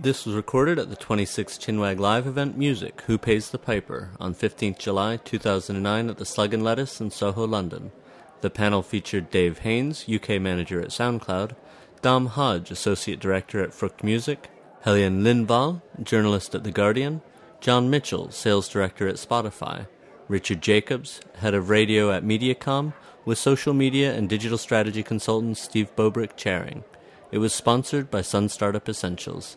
This was recorded at the 26th Chinwag Live event Music, Who Pays the Piper, on 15th July 2009 at the Slug and Lettuce in Soho, London. The panel featured Dave Haynes, UK manager at SoundCloud, Dom Hodge, associate director at Frukt Music, Helienne Lindvall, journalist at The Guardian, John Mitchell, sales director at Spotify, Richard Jacobs, head of radio at Mediacom, with social media and digital strategy consultant Steve Bowbrick chairing. It was sponsored by Sun Startup Essentials.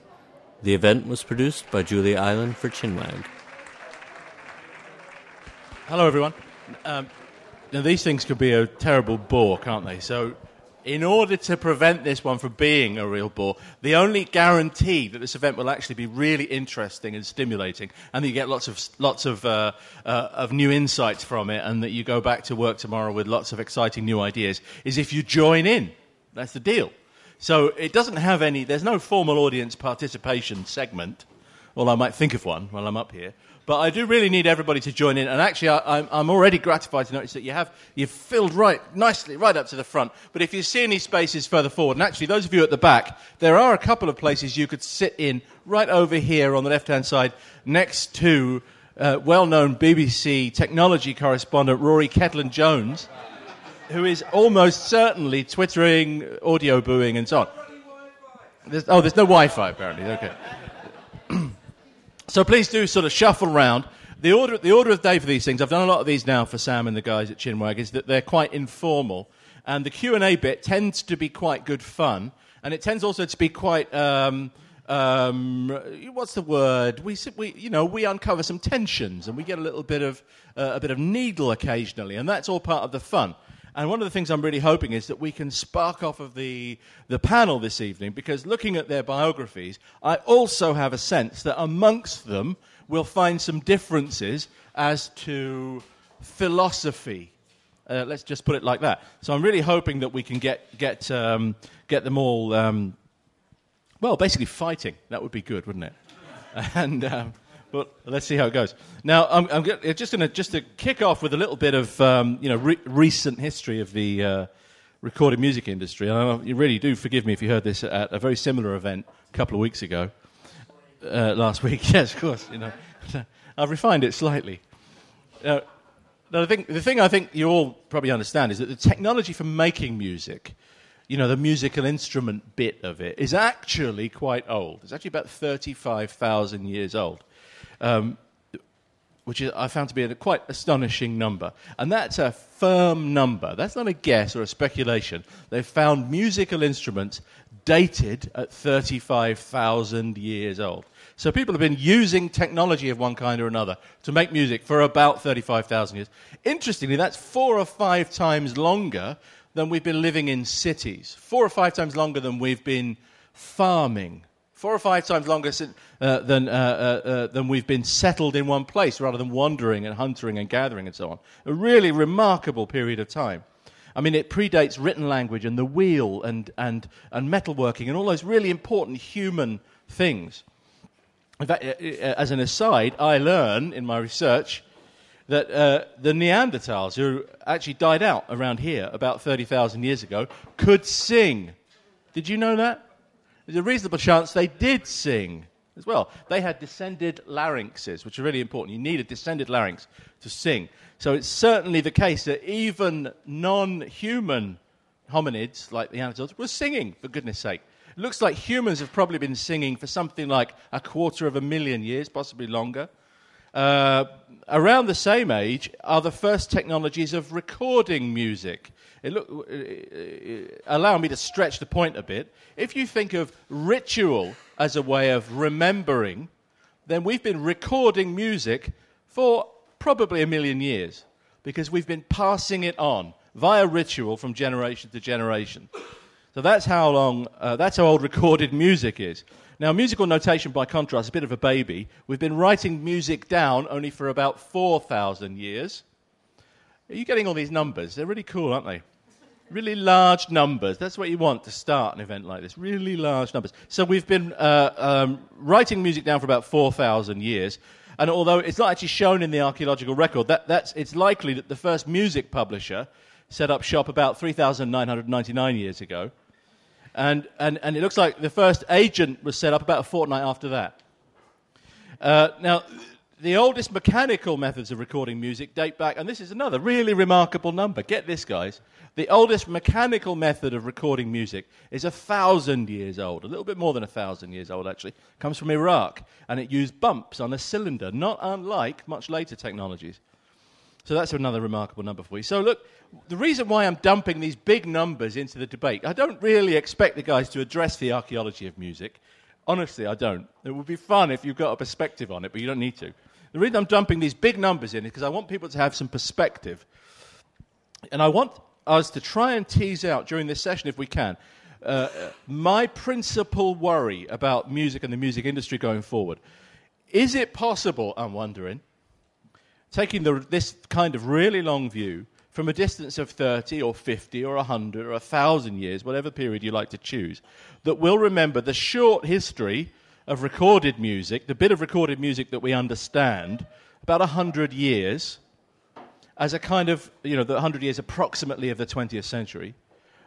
The event was produced by Julia Island for Chinwag. Hello, everyone. Um, now, these things could be a terrible bore, can't they? So, in order to prevent this one from being a real bore, the only guarantee that this event will actually be really interesting and stimulating, and that you get lots of lots of uh, uh, of new insights from it, and that you go back to work tomorrow with lots of exciting new ideas, is if you join in. That's the deal. So it doesn't have any, there's no formal audience participation segment, although I might think of one while I'm up here. But I do really need everybody to join in. And actually, I, am already gratified to notice that you have, you've filled right nicely, right up to the front. But if you see any spaces further forward, and actually, those of you at the back, there are a couple of places you could sit in right over here on the left hand side next to uh, well known BBC technology correspondent Rory Cellan Jones who is almost certainly twittering, audio booing, and so on. There's, oh, there's no Wi Fi, apparently. Okay. so please do sort of shuffle around. The order, the order of day for these things, I've done a lot of these now for Sam and the guys at Chinwag, is that they're quite informal. And the Q&A bit tends to be quite good fun. And it tends also to be quite... Um, um, what's the word? We, we, you know, we uncover some tensions and we get a little bit of uh, a bit of needle occasionally, and that's all part of the fun. And one of the things I'm really hoping is that we can spark off of the, the panel this evening, because looking at their biographies, I also have a sense that amongst them we'll find some differences as to philosophy. Uh, let's just put it like that. So I'm really hoping that we can get, get, um, get them all, um, well, basically fighting. That would be good, wouldn't it? And. Um, but let's see how it goes. Now, I'm, I'm just going to just to kick off with a little bit of um, you know re- recent history of the uh, recorded music industry. And you really do forgive me if you heard this at a very similar event a couple of weeks ago, uh, last week. Yes, of course. You know, I've refined it slightly. Uh, the thing, the thing I think you all probably understand is that the technology for making music you know, the musical instrument bit of it is actually quite old. It's actually about 35,000 years old um, which I found to be a quite astonishing number. And that's a firm number. That's not a guess or a speculation. They've found musical instruments dated at 35,000 years old. So people have been using technology of one kind or another to make music for about 35,000 years. Interestingly, that's four or five times longer than we've been living in cities, four or five times longer than we've been farming four or five times longer uh, than, uh, uh, uh, than we've been settled in one place rather than wandering and hunting and gathering and so on. A really remarkable period of time. I mean, it predates written language and the wheel and, and, and metalworking and all those really important human things. In fact, uh, uh, as an aside, I learn in my research that the Neanderthals, who actually died out around here about 30,000 years ago, could sing. Did you know that? There's a reasonable chance they did sing as well. They had descended larynxes, which are really important. You need a descended larynx to sing. So it's certainly the case that even non human hominids, like the Neanderthals, were singing, for goodness sake. It looks like humans have probably been singing for something like a quarter of a million years, possibly longer. Uh, around the same age are the first technologies of recording music. Look, uh, uh, allow me to stretch the point a bit. If you think of ritual as a way of remembering, then we've been recording music for probably a million years because we've been passing it on via ritual from generation to generation. So that's how long, uh, that's how old recorded music is. Now, musical notation, by contrast, is a bit of a baby. We've been writing music down only for about 4,000 years. Are you getting all these numbers? They're really cool, aren't they? Really large numbers. That's what you want to start an event like this. Really large numbers. So we've been uh, um, writing music down for about 4,000 years. And although it's not actually shown in the archaeological record, that, that's, it's likely that the first music publisher set up shop about 3,999 years ago. And, and, and it looks like the first agent was set up about a fortnight after that. Uh, now, the oldest mechanical methods of recording music date back, and this is another really remarkable number. Get this, guys. The oldest mechanical method of recording music is a thousand years old, a little bit more than a thousand years old, actually. It comes from Iraq, and it used bumps on a cylinder, not unlike much later technologies. So that's another remarkable number for you. So, look, the reason why I'm dumping these big numbers into the debate, I don't really expect the guys to address the archaeology of music. Honestly, I don't. It would be fun if you've got a perspective on it, but you don't need to. The reason I'm dumping these big numbers in is because I want people to have some perspective. And I want us to try and tease out during this session, if we can, uh, my principal worry about music and the music industry going forward. Is it possible, I'm wondering, taking the, this kind of really long view from a distance of 30 or 50 or 100 or 1,000 years, whatever period you like to choose, that we'll remember the short history of recorded music, the bit of recorded music that we understand, about 100 years, as a kind of, you know, the 100 years approximately of the 20th century.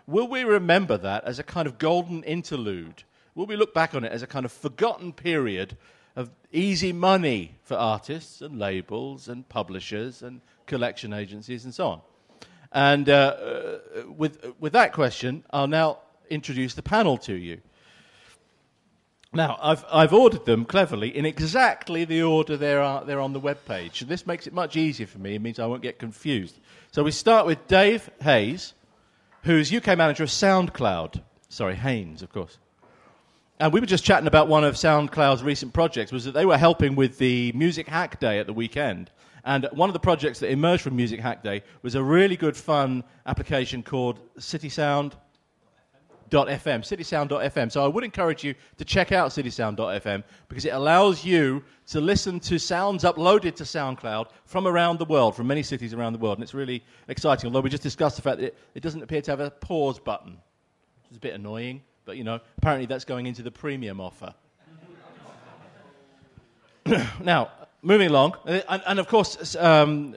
Will we remember that as a kind of golden interlude? Will we look back on it as a kind of forgotten period of easy money for artists and labels and publishers and collection agencies and so on? And uh, uh, with, with that question, I'll now introduce the panel to you. Now, I've, I've ordered them cleverly in exactly the order they're, uh, they're on the web page. This makes it much easier for me. It means I won't get confused. So we start with Dave Hayes, who's UK manager of SoundCloud. Sorry, Haynes, of course. And we were just chatting about one of SoundCloud's recent projects, was that they were helping with the Music Hack Day at the weekend. And one of the projects that emerged from Music Hack Day was a really good, fun application called City Sound citysound.fm, citysound.fm. So I would encourage you to check out citysound.fm because it allows you to listen to sounds uploaded to SoundCloud from around the world, from many cities around the world. And it's really exciting, although we just discussed the fact that it, it doesn't appear to have a pause button, which is a bit annoying. But, you know, apparently that's going into the premium offer. now, moving along, and, and of course, um,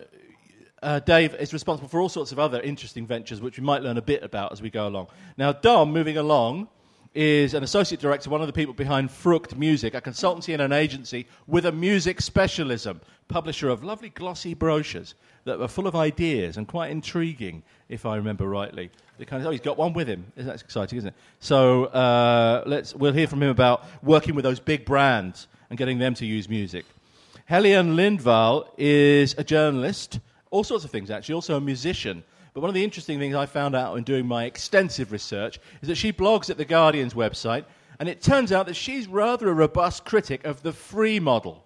uh, Dave is responsible for all sorts of other interesting ventures, which we might learn a bit about as we go along. Now, Dom, moving along, is an associate director, one of the people behind Frukt Music, a consultancy and an agency with a music specialism, publisher of lovely glossy brochures that are full of ideas and quite intriguing, if I remember rightly. Kind of, oh, he's got one with him. Isn't that exciting, isn't it? So uh, let's, we'll hear from him about working with those big brands and getting them to use music. Helienne Lindvall is a journalist all sorts of things, actually, also a musician. But one of the interesting things I found out in doing my extensive research is that she blogs at The Guardian's website, and it turns out that she's rather a robust critic of the free model.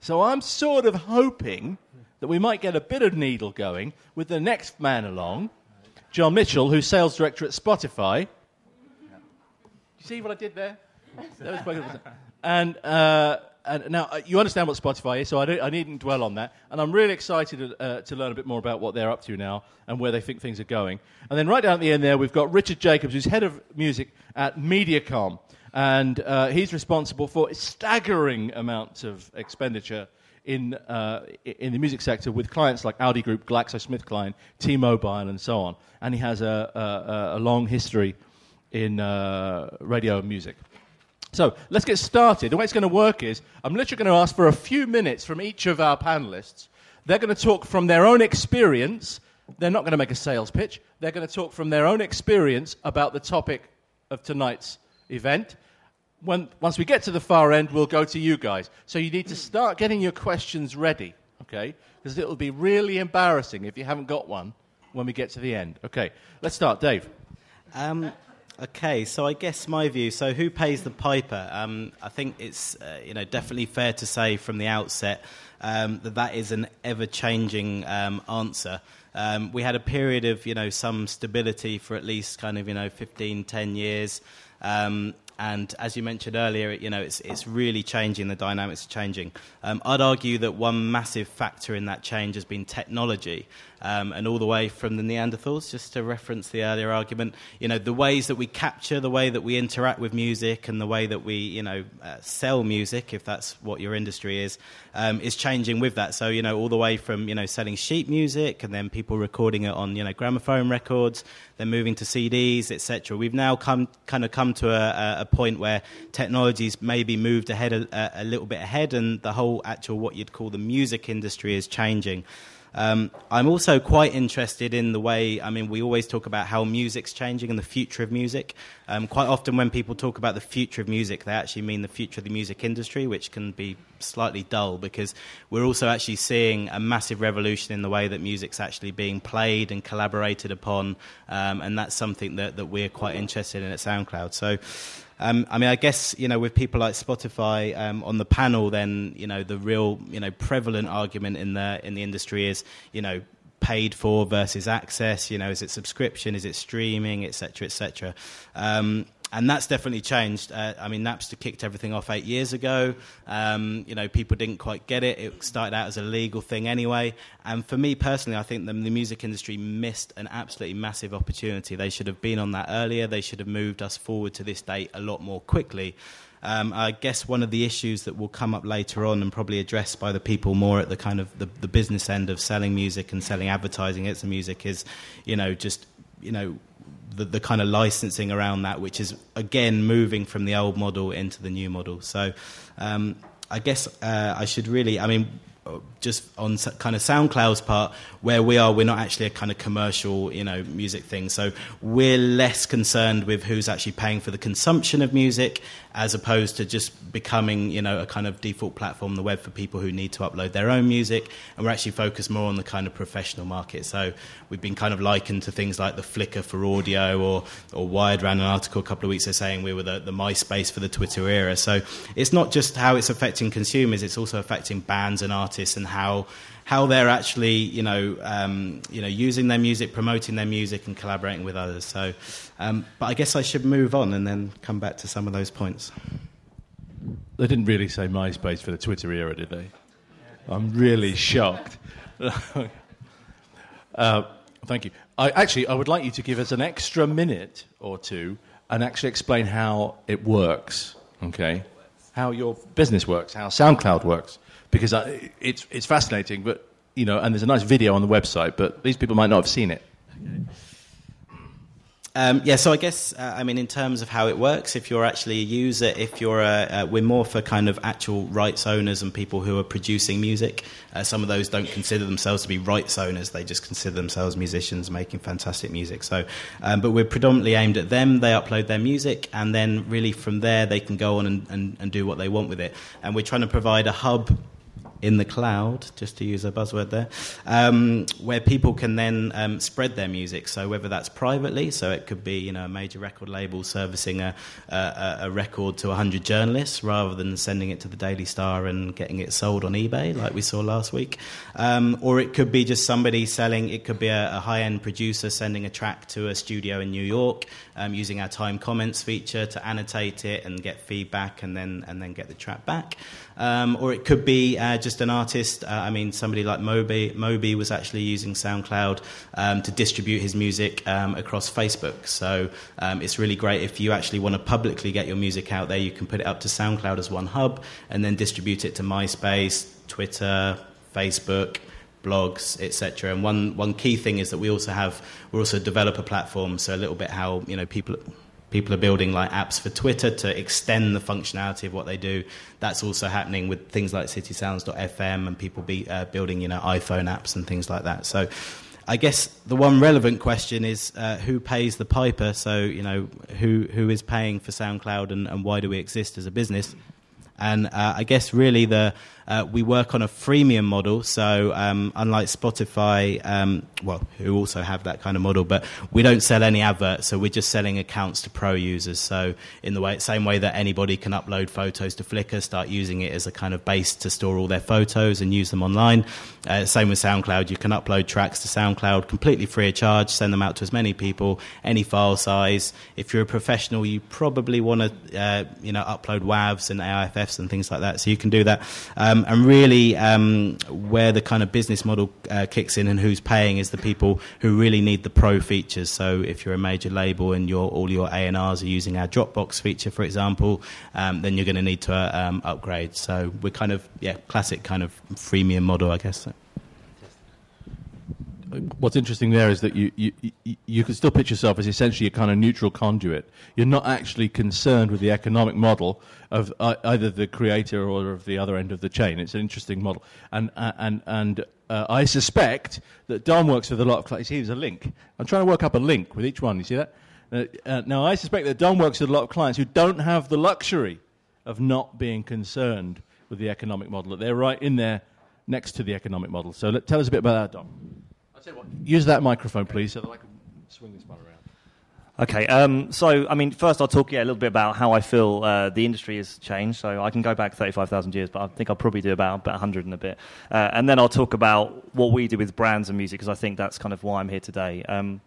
So I'm sort of hoping that we might get a bit of needle going with the next man along, John Mitchell, who's sales director at Spotify. You see what I did there? and uh, and now uh, you understand what Spotify is, so I, I, needn't dwell on that. And I'm really excited uh, to learn a bit more about what they're up to now and where they think things are going. And then right down at the end there, we've got Richard Jacobs, who's head of music at Mediacom, and uh, he's responsible for staggering amounts of expenditure in uh, in the music sector with clients like Audi Group, GlaxoSmithKline, T-Mobile, and so on. And he has a, a, a long history in uh, radio and music. So let's get started. The way it's going to work is I'm literally going to ask for a few minutes from each of our panelists. They're going to talk from their own experience. They're not going to make a sales pitch. They're going to talk from their own experience about the topic of tonight's event. When, once we get to the far end, we'll go to you guys. So you need to start getting your questions ready, okay? Because it will be really embarrassing if you haven't got one when we get to the end. Okay, let's start. Dave. Um, Okay, so I guess my view. So, who pays the piper? Um, I think it's uh, you know definitely fair to say from the outset um, that that is an ever-changing um, answer. Um, we had a period of you know some stability for at least kind of you know 15, 10 years. Um, and as you mentioned earlier, you know, it's, it's really changing, the dynamics are changing. Um, I'd argue that one massive factor in that change has been technology. Um, and all the way from the Neanderthals, just to reference the earlier argument, you know, the ways that we capture, the way that we interact with music, and the way that we, you know, uh, sell music, if that's what your industry is, um, is changing with that. So, you know, all the way from, you know, selling sheet music and then people recording it on, you know, gramophone records, then moving to CDs, etc. We've now come kind of come to a, a point where technology's maybe moved ahead a, a little bit ahead, and the whole actual what you'd call the music industry is changing. Um, I'm also quite interested in the way, I mean, we always talk about how music's changing and the future of music. Um, quite often, when people talk about the future of music, they actually mean the future of the music industry, which can be slightly dull because we're also actually seeing a massive revolution in the way that music's actually being played and collaborated upon, um, and that's something that, that we're quite interested in at SoundCloud. So, um, I mean, I guess you know, with people like Spotify um, on the panel, then you know, the real you know prevalent argument in the in the industry is you know paid for versus access. You know, is it subscription? Is it streaming, etc., etc. Um, and that's definitely changed. Uh, I mean, Napster kicked everything off eight years ago. Um, you know, people didn't quite get it. It started out as a legal thing anyway. And for me personally, I think the, the music industry missed an absolutely massive opportunity. They should have been on that earlier. They should have moved us forward to this date a lot more quickly. Um, I guess one of the issues that will come up later on and probably addressed by the people more at the kind of the, the business end of selling music and selling advertising it's music is, you know, just you know the, the kind of licensing around that, which is again moving from the old model into the new model. So um, I guess uh, I should really, I mean, just on kind of SoundCloud's part, where we are, we're not actually a kind of commercial, you know, music thing. So we're less concerned with who's actually paying for the consumption of music, as opposed to just becoming, you know, a kind of default platform the web for people who need to upload their own music. And we're actually focused more on the kind of professional market. So we've been kind of likened to things like the Flickr for audio, or or Wired ran an article a couple of weeks ago saying we were the, the MySpace for the Twitter era. So it's not just how it's affecting consumers; it's also affecting bands and artists and how how they're actually you know um, you know using their music, promoting their music, and collaborating with others. So, um, but I guess I should move on and then come back to some of those points. They didn't really say MySpace for the Twitter era, did they? I'm really shocked. uh, thank you. I, actually, I would like you to give us an extra minute or two and actually explain how it works. Okay, how your business works, how SoundCloud works because I, it's it's fascinating. But you know, and there's a nice video on the website, but these people might not have seen it. Okay. Um, yeah, so I guess uh, I mean in terms of how it works, if you're actually a user, if you're a, uh, we're more for kind of actual rights owners and people who are producing music. Uh, some of those don't consider themselves to be rights owners; they just consider themselves musicians making fantastic music. So, um, but we're predominantly aimed at them. They upload their music, and then really from there they can go on and, and, and do what they want with it. And we're trying to provide a hub in the cloud, just to use a buzzword there, um, where people can then um, spread their music. So whether that's privately, so it could be you know a major record label servicing a, a, a record to 100 journalists rather than sending it to the Daily Star and getting it sold on eBay like we saw last week, um, or it could be just somebody selling. It could be a, a high-end producer sending a track to a studio in New York um, using our time comments feature to annotate it and get feedback and then and then get the track back. Um, or it could be uh, just an artist. Uh, I mean, somebody like Moby. Moby was actually using SoundCloud um, to distribute his music um, across Facebook. So um, it's really great if you actually want to publicly get your music out there. You can put it up to SoundCloud as one hub and then distribute it to MySpace, Twitter, Facebook blogs, etc. And one, one key thing is that we also have we're also a developer platform, so a little bit how you know people people are building like apps for Twitter to extend the functionality of what they do. That's also happening with things like CitySounds.fm and people be uh, building you know iPhone apps and things like that. So. I guess the one relevant question is uh, who pays the piper? So, you know, who, who is paying for SoundCloud and, and why do we exist as a business? And uh, I guess really the Uh, we work on a freemium model, so um, unlike Spotify, um, well, who also have that kind of model, but we don't sell any adverts, so we're just selling accounts to pro users. So in the way, same way that anybody can upload photos to Flickr, start using it as a kind of base to store all their photos and use them online. Uh, same with SoundCloud, you can upload tracks to SoundCloud completely free of charge, send them out to as many people, any file size. If you're a professional, you probably want to, uh, you know, upload WAVs and AIFFs and things like that. So you can do that. Um, and really, um, where the kind of business model uh, kicks in and who's paying is the people who really need the pro features. So if you're a major label and your all your A&Rs are using our Dropbox feature, for example, um, then you're going to need to um, upgrade. So we're kind of yeah, classic kind of freemium model, I guess. What's interesting there is that you, you, you, can still pitch yourself as essentially a kind of neutral conduit. You're not actually concerned with the economic model of uh, either the creator or of the other end of the chain. It's an interesting model. And, uh, and, and uh, I suspect that Don works with a lot of clients. Here's a link. I'm trying to work up a link with each one. You see that? Uh, uh, now, I suspect that Don works with a lot of clients who don't have the luxury of not being concerned with the economic model, that they're right in there next to the economic model. So let, tell us a bit about that, Dom. I'll tell you what, use that microphone, please, so that I can swing this one around. Okay, um, so I mean, first I'll talk yeah, a little bit about how I feel uh, the industry has changed. So I can go back 35,000 years, but I think I'll probably do about, about 100 and a bit. Uh, and then I'll talk about what we do with brands and music, because I think that's kind of why I'm here today. Um,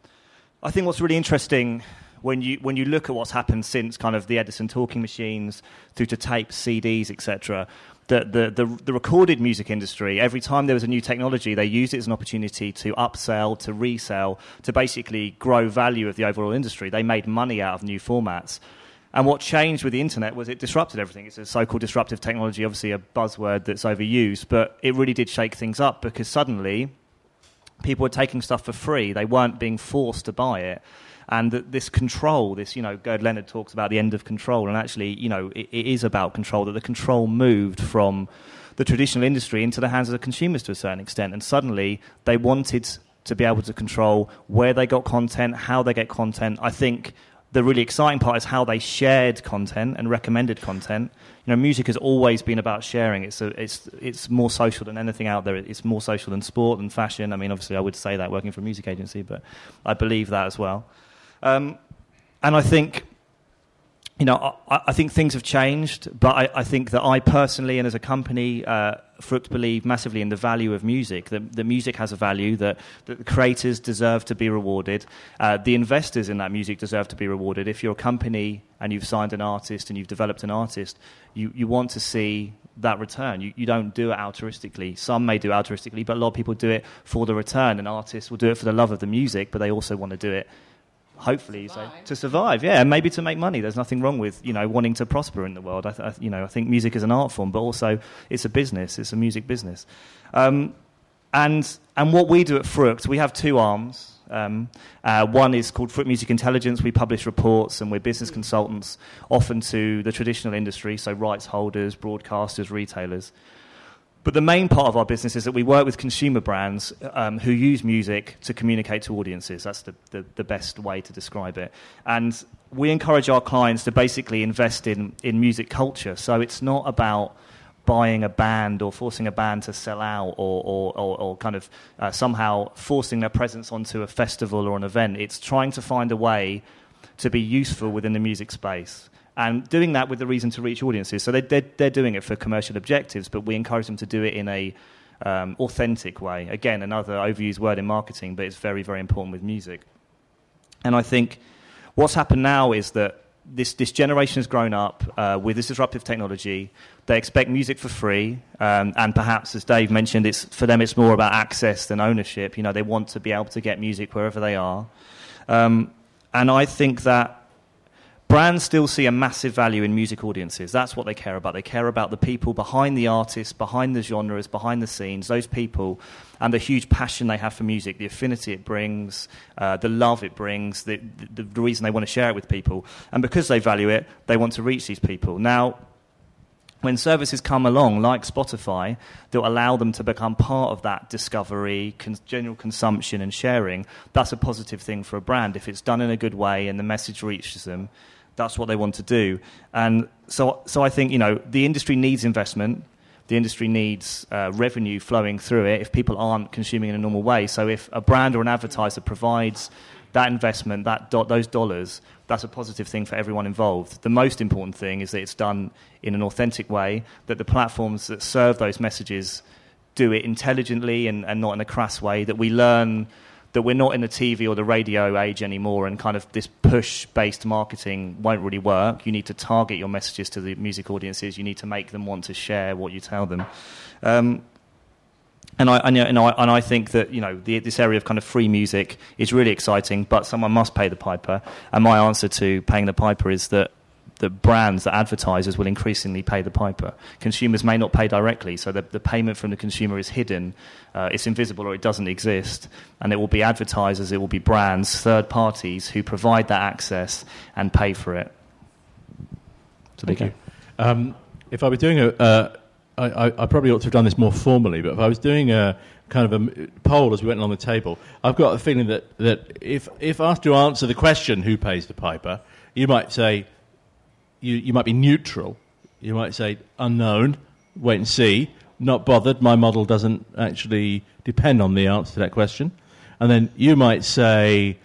I think what's really interesting when you when you look at what's happened since kind of the Edison talking machines through to tapes, CDs, etc. The, the, the, the, recorded music industry, every time there was a new technology, they used it as an opportunity to upsell, to resell, to basically grow value of the overall industry. They made money out of new formats. And what changed with the internet was it disrupted everything. It's a so called disruptive technology, obviously a buzzword that's overused, but it really did shake things up because suddenly people were taking stuff for free. They weren't being forced to buy it and this control, this you know, Gerd Leonhard talks about the end of control, and actually, you know, it, it is about control. That the control moved from the traditional industry into the hands of the consumers to a certain extent, and suddenly they wanted to be able to control where they got content, how they get content. I think the really exciting part is how they shared content and recommended content. You know, music has always been about sharing. It's a, it's it's more social than anything out there. It's more social than sport and fashion. I mean, obviously, I would say that working for a music agency, but I believe that as well. Um, and I think, you know, I, I, think things have changed, but I, I, think that I personally and as a company, uh, Frukt believe massively in the value of music, that, that music has a value, that, that the creators deserve to be rewarded, uh, the investors in that music deserve to be rewarded. If you're a company and you've signed an artist and you've developed an artist, you, you want to see that return. You, you don't do it altruistically. Some may do altruistically, but a lot of people do it for the return. An artist will do it for the love of the music, but they also want to do it hopefully survive. to survive yeah and maybe to make money there's nothing wrong with you know wanting to prosper in the world I, th- I you know I think music is an art form but also it's a business it's a music business um, and and what we do at Frukt we have two arms um, uh, one is called Frukt Music Intelligence. We publish reports and we're business consultants, often to the traditional industry, so rights holders, broadcasters, retailers. But the main part of our business is that we work with consumer brands um, who use music to communicate to audiences. That's the, the, the, best way to describe it. And we encourage our clients to basically invest in, in music culture. So it's not about buying a band or forcing a band to sell out or, or, or, or kind of uh, somehow forcing their presence onto a festival or an event. It's trying to find a way to be useful within the music space and doing that with the reason to reach audiences. So they, they're, they're doing it for commercial objectives, but we encourage them to do it in a um, authentic way. Again, another overused word in marketing, but it's very, very important with music. And I think what's happened now is that this, this generation has grown up uh, with this disruptive technology. They expect music for free, um, and perhaps, as Dave mentioned, it's, for them it's more about access than ownership. You know, they want to be able to get music wherever they are. Um, and I think that brands still see a massive value in music audiences. That's what they care about. They care about the people behind the artists, behind the genres, behind the scenes, those people, and the huge passion they have for music, the affinity it brings, uh, the love it brings, the, the, the reason they want to share it with people. And because they value it, they want to reach these people. Now, when services come along like Spotify that allow them to become part of that discovery, con- general consumption, and sharing, that's a positive thing for a brand. If it's done in a good way and the message reaches them, that's what they want to do. And so, so I think, you know, the industry needs investment, the industry needs uh, revenue flowing through it if people aren't consuming in a normal way. So if a brand or an advertiser provides that investment, that do- those dollars, that's a positive thing for everyone involved. The most important thing is that it's done in an authentic way, that the platforms that serve those messages do it intelligently and, and not in a crass way, that we learn that we're not in the TV or the radio age anymore, and kind of this push based marketing won't really work. You need to target your messages to the music audiences, you need to make them want to share what you tell them. Um, and I, and, and, I, and I think that you know the, this area of kind of free music is really exciting, but someone must pay the piper. And my answer to paying the piper is that the brands, the advertisers will increasingly pay the piper. Consumers may not pay directly, so the, the payment from the consumer is hidden, uh, it's invisible or it doesn't exist. And it will be advertisers, it will be brands, third parties who provide that access and pay for it. So Thank you. Um, if I were doing a, uh, I, I, probably ought to have done this more formally, but if I was doing a kind of a poll as we went along the table, I've got a feeling that, that if, if asked to answer the question, who pays the piper, you might say, you, you might be neutral. You might say unknown, wait and see, not bothered. My model doesn't actually depend on the answer to that question. And then you might say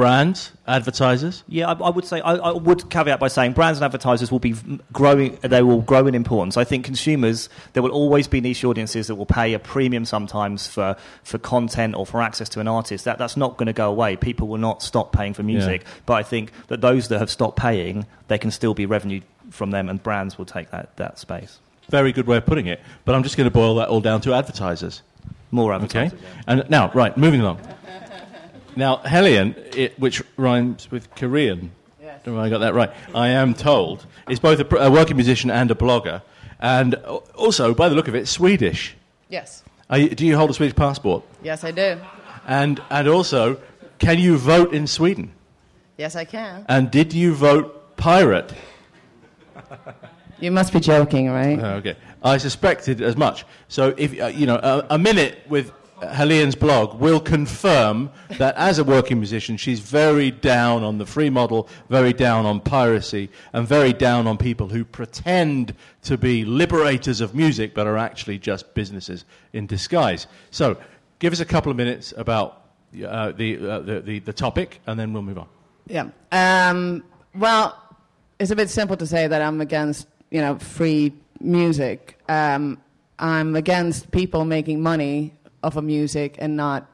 brands, advertisers? Yeah, I, I would say I, I, would caveat by saying brands and advertisers will be growing. They will grow in importance. I think consumers there will always be niche audiences that will pay a premium sometimes for for content or for access to an artist. That that's not going to go away. People will not stop paying for music. Yeah. But I think that those that have stopped paying, there can still be revenue from them, and brands will take that that space. Very good way of putting it. But I'm just going to boil that all down to advertisers. More advertisers. Okay. Yeah. And now, right, moving along. Now, Helienne, it, which rhymes with Korean, yes. I got that right? I am told, is both a, a, working musician and a blogger, and also, by the look of it, Swedish. Yes. You, do you hold a Swedish passport? Yes, I do. And, and also, can you vote in Sweden? Yes, I can. And did you vote pirate? You must be joking, right? Oh, okay. I suspected as much. So, if uh, you know, a, a minute with Helienne's blog will confirm that as a working musician, she's very down on the free model, very down on piracy, and very down on people who pretend to be liberators of music but are actually just businesses in disguise. So, give us a couple of minutes about uh, the, uh, the, the, the, topic, and then we'll move on. Yeah. Um, well, it's a bit simple to say that I'm against you know free music. Um, I'm against people making money of a music and not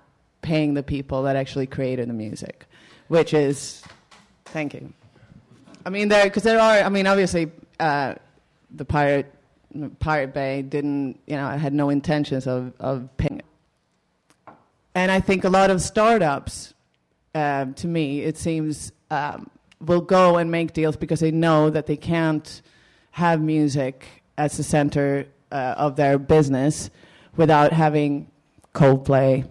paying the people that actually created the music, which is, thank you. I mean, there because there are. I mean, obviously, uh, the pirate Pirate Bay didn't, you know, had no intentions of of paying. And I think a lot of startups, uh, to me, it seems, um, will go and make deals because they know that they can't have music as the center uh, of their business without having Coldplay,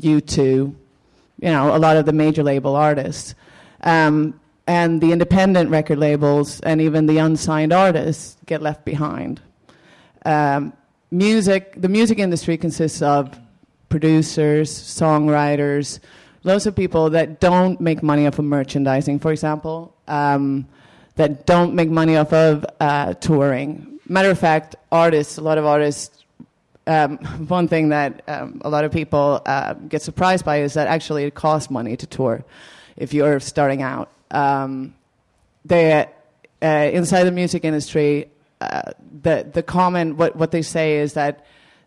U2, you know, a lot of the major label artists. Um, and the independent record labels and even the unsigned artists get left behind. Um, music, the music industry consists of producers, songwriters, lots of people that don't make money off of merchandising, for example, um, that don't make money off of uh, touring. Matter of fact, artists, a lot of artists um, one thing that um, a lot of people uh, get surprised by is that actually it costs money to tour if you're starting out. Um, they, uh, inside the music industry, uh, the, the common, what, what they say is that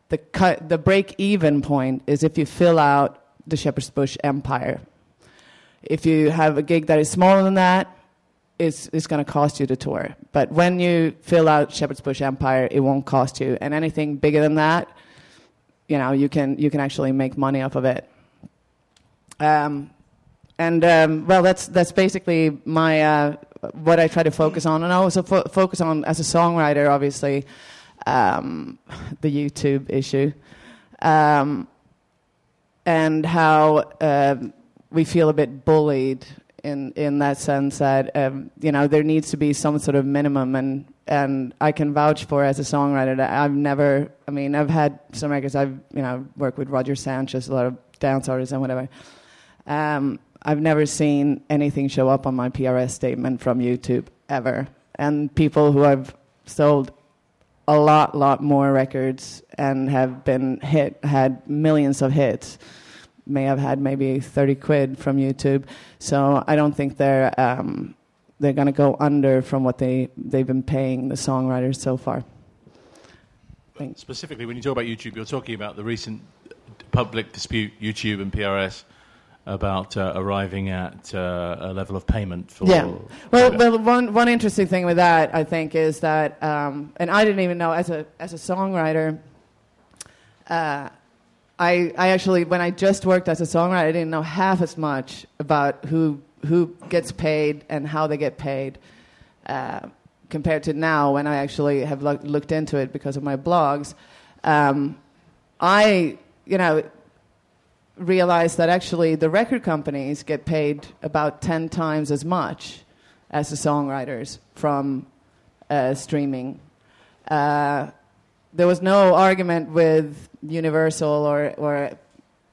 the, cut, the break even point is if you fill out the Shepherd's Bush empire. If you have a gig that is smaller than that, it's, it's going to cost you to tour. But when you fill out Shepherd's Bush Empire, it won't cost you. And anything bigger than that, you know, you can, you can actually make money off of it. Um, and um, well, that's, that's basically my, uh, what I try to focus on. And I also fo- focus on, as a songwriter, obviously, um, the YouTube issue. Um, and how uh, we feel a bit bullied in in that sense that um, you know there needs to be some sort of minimum and and I can vouch for as a songwriter that I've never I mean I've had some records I've you know worked with Roger Sanchez a lot of dance artists and whatever um, I've never seen anything show up on my PRS statement from YouTube ever and people who I've sold a lot, lot more records and have been hit, had millions of hits. May have had maybe 30 quid from YouTube. So I don't think they're, um, they're going to go under from what they, they've been paying the songwriters so far. Thanks. Specifically, when you talk about YouTube, you're talking about the recent public dispute, YouTube and PRS, about uh, arriving at uh, a level of payment for. Yeah. Well, well, one one interesting thing with that, I think, is that, um, and I didn't even know as a as a songwriter. Uh, I I actually when I just worked as a songwriter, I didn't know half as much about who who gets paid and how they get paid. Uh, compared to now, when I actually have lo- looked into it because of my blogs, um, I you know realized that actually the record companies get paid about 10 times as much as the songwriters from uh, streaming. Uh, there was no argument with Universal or, or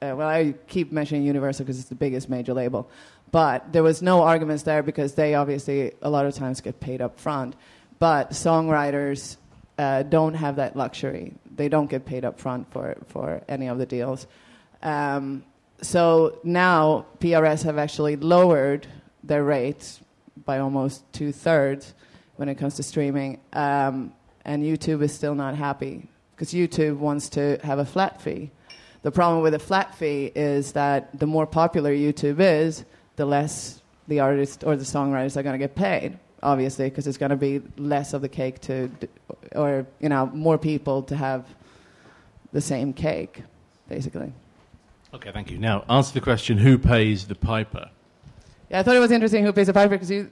uh, well, I keep mentioning Universal because it's the biggest major label, but there was no arguments there because they obviously a lot of times get paid up front. But songwriters uh, don't have that luxury. They don't get paid up front for, for any of the deals. Um, so now PRS have actually lowered their rates by almost two thirds when it comes to streaming, um, and YouTube is still not happy because YouTube wants to have a flat fee. The problem with a flat fee is that the more popular YouTube is, the less the artist or the songwriters are going to get paid. Obviously, because it's going to be less of the cake to, or you know, more people to have the same cake, basically. Okay, thank you. Now, answer the question who pays the piper? Yeah, I thought it was interesting who pays the piper because you,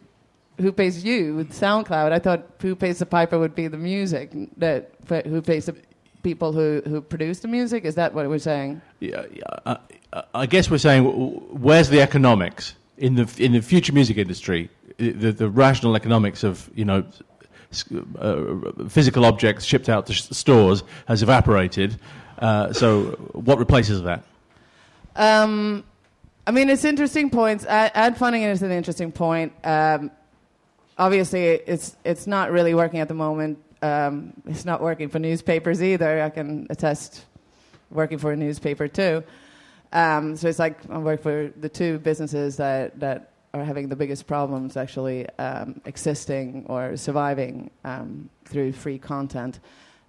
who pays you with SoundCloud. I thought who pays the piper would be the music. That who pays the people who, who produce the music. Is that what we're saying? Yeah, yeah uh, I guess we're saying where's the economics in the in the future music industry? The, the rational economics of you know uh, physical objects shipped out to stores has evaporated. Uh, so, what replaces that? Um, I mean, it's interesting points. Ad, ad funding is an interesting point. Um, obviously, it's it's not really working at the moment. Um, it's not working for newspapers either. I can attest working for a newspaper too. Um, so it's like I work for the two businesses that that are having the biggest problems actually um, existing or surviving um, through free content.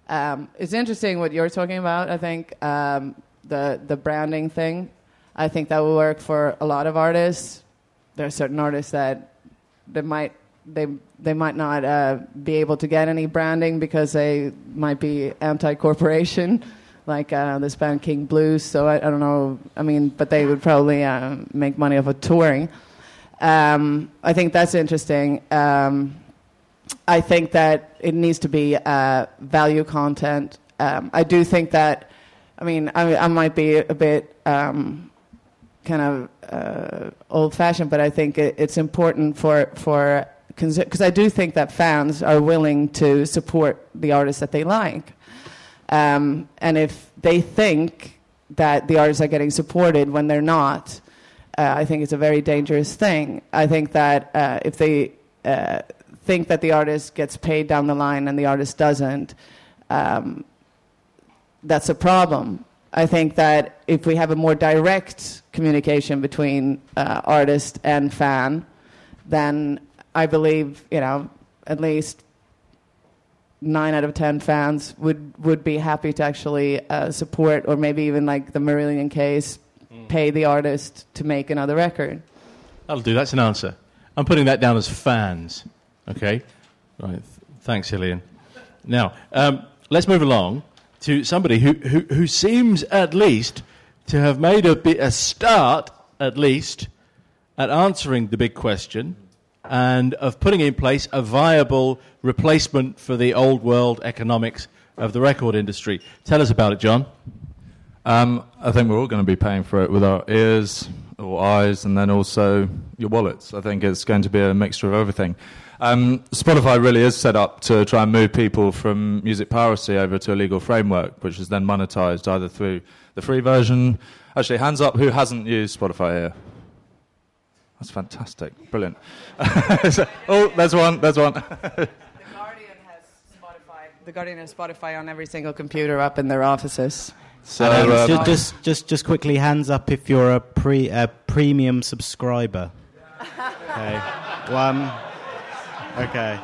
Um, it's interesting what you're talking about. I think the the branding thing. I think that will work for a lot of artists. There are certain artists that they might they they might not uh, be able to get any branding because they might be anti-corporation, like uh, this band King Blues. So I, I, don't know. I mean, but they would probably uh, make money off of touring. Um, I think that's interesting. Um, I think that it needs to be uh, value content. Um, I do think that I mean, I, I might be a bit um, kind of uh, old-fashioned, but I think it, it's important for for because I do think that fans are willing to support the artists that they like, um, and if they think that the artists are getting supported when they're not, uh, I think it's a very dangerous thing. I think that uh, if they uh, think that the artist gets paid down the line and the artist doesn't. Um, that's a problem. I think that if we have a more direct communication between uh, artist and fan, then I believe you know at least nine out of ten fans would would be happy to actually uh, support, or maybe even like the Marillion case, mm. pay the artist to make another record. That'll do. That's an answer. I'm putting that down as fans. Okay, right. Thanks, Helienne. Now um, let's move along to somebody who, who, who seems at least to have made a, bit, a start, at least, at answering the big question and of putting in place a viable replacement for the old world economics of the record industry. Tell us about it, John. Um, I think we're all going to be paying for it with our ears or eyes and then also your wallets. I think it's going to be a mixture of everything. Um, Spotify really is set up to try and move people from music piracy over to a legal framework, which is then monetized either through the free version. Actually, hands up who hasn't used Spotify here? That's fantastic. Brilliant. oh, there's one. There's one. the Guardian has Spotify The Guardian and Spotify on every single computer up in their offices. So, Um, uh, ju- just, just, just quickly, hands up if you're a pre, a premium subscriber. Okay, one. Okay.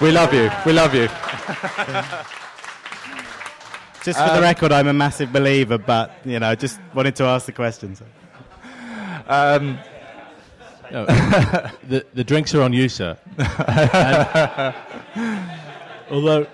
We love you. We love you. Just for the record, I'm a massive believer, but you know, just wanted to ask the question. So. Um, no, the, the drinks are on you, sir. And- although,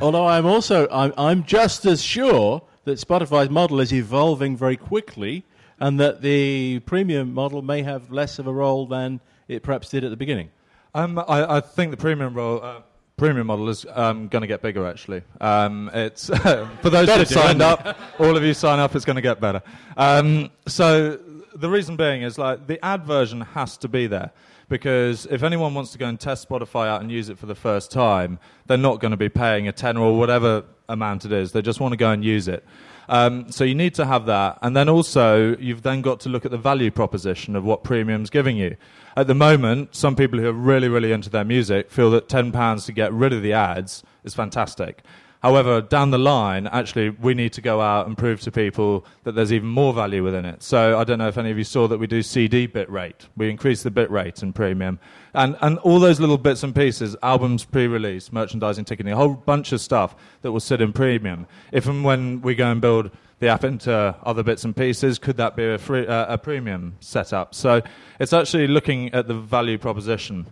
although I'm also I'm, I'm just as sure that Spotify's model is evolving very quickly, and that the premium model may have less of a role than it perhaps did at the beginning. Um, I, I think the premium role, uh, premium model is um, going to get bigger. Actually, um, it's for those who've signed up. all of you sign up. It's going to get better. Um, so the reason being is like the ad version has to be there because if anyone wants to go and test Spotify out and use it for the first time, they're not going to be paying a tenner or whatever amount it is. They just want to go and use it. Um, so you need to have that, and then also you've then got to look at the value proposition of what premium's giving you. At the moment, some people who are really, really into their music feel that ten pounds to get rid of the ads is fantastic. However, down the line, actually, we need to go out and prove to people that there's even more value within it. So I don't know if any of you saw that we do CD bit rate. We increase the bit rate in premium. And, and all those little bits and pieces, albums pre-release, merchandising, ticketing, a whole bunch of stuff that will sit in premium. If and when we go and build the app into other bits and pieces, could that be a, free, uh, a premium setup? So it's actually looking at the value proposition.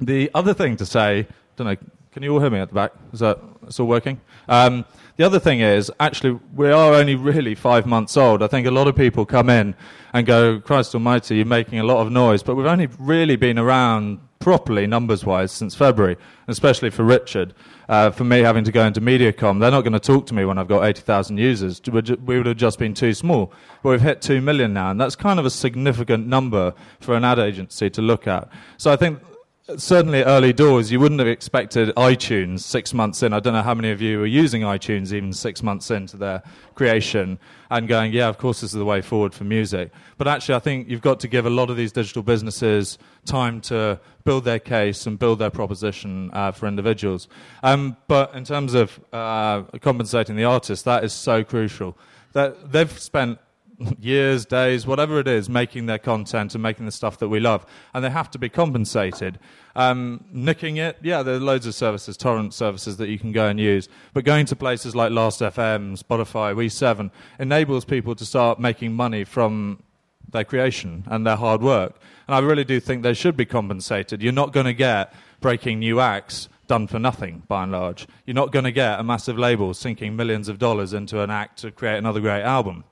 The other thing to say, I don't know, can you all hear me at the back? Is that it's all working? Um, the other thing is, actually, we are only really five months old. I think a lot of people come in and go, Christ Almighty, you're making a lot of noise, but we've only really been around properly, numbers wise, since February, especially for Richard. Uh, for me, having to go into MediaCom, they're not going to talk to me when I've got 80,000 users. We would have just been too small. But we've hit 2 million now, and that's kind of a significant number for an ad agency to look at. So I think certainly early doors, you wouldn't have expected iTunes six months in. I don't know how many of you are using iTunes even six months into their creation and going, yeah, of course, this is the way forward for music. But actually, I think you've got to give a lot of these digital businesses time to build their case and build their proposition uh, for individuals. Um, but in terms of uh, compensating the artists, that is so crucial. That they've spent years, days, whatever it is, making their content and making the stuff that we love. And they have to be compensated. Um, nicking it, yeah, there are loads of services, torrent services that you can go and use. But going to places like Last.fm, Spotify, We7 enables people to start making money from their creation and their hard work. And I really do think they should be compensated. You're not going to get breaking new acts done for nothing, by and large. You're not going to get a massive label sinking millions of dollars into an act to create another great album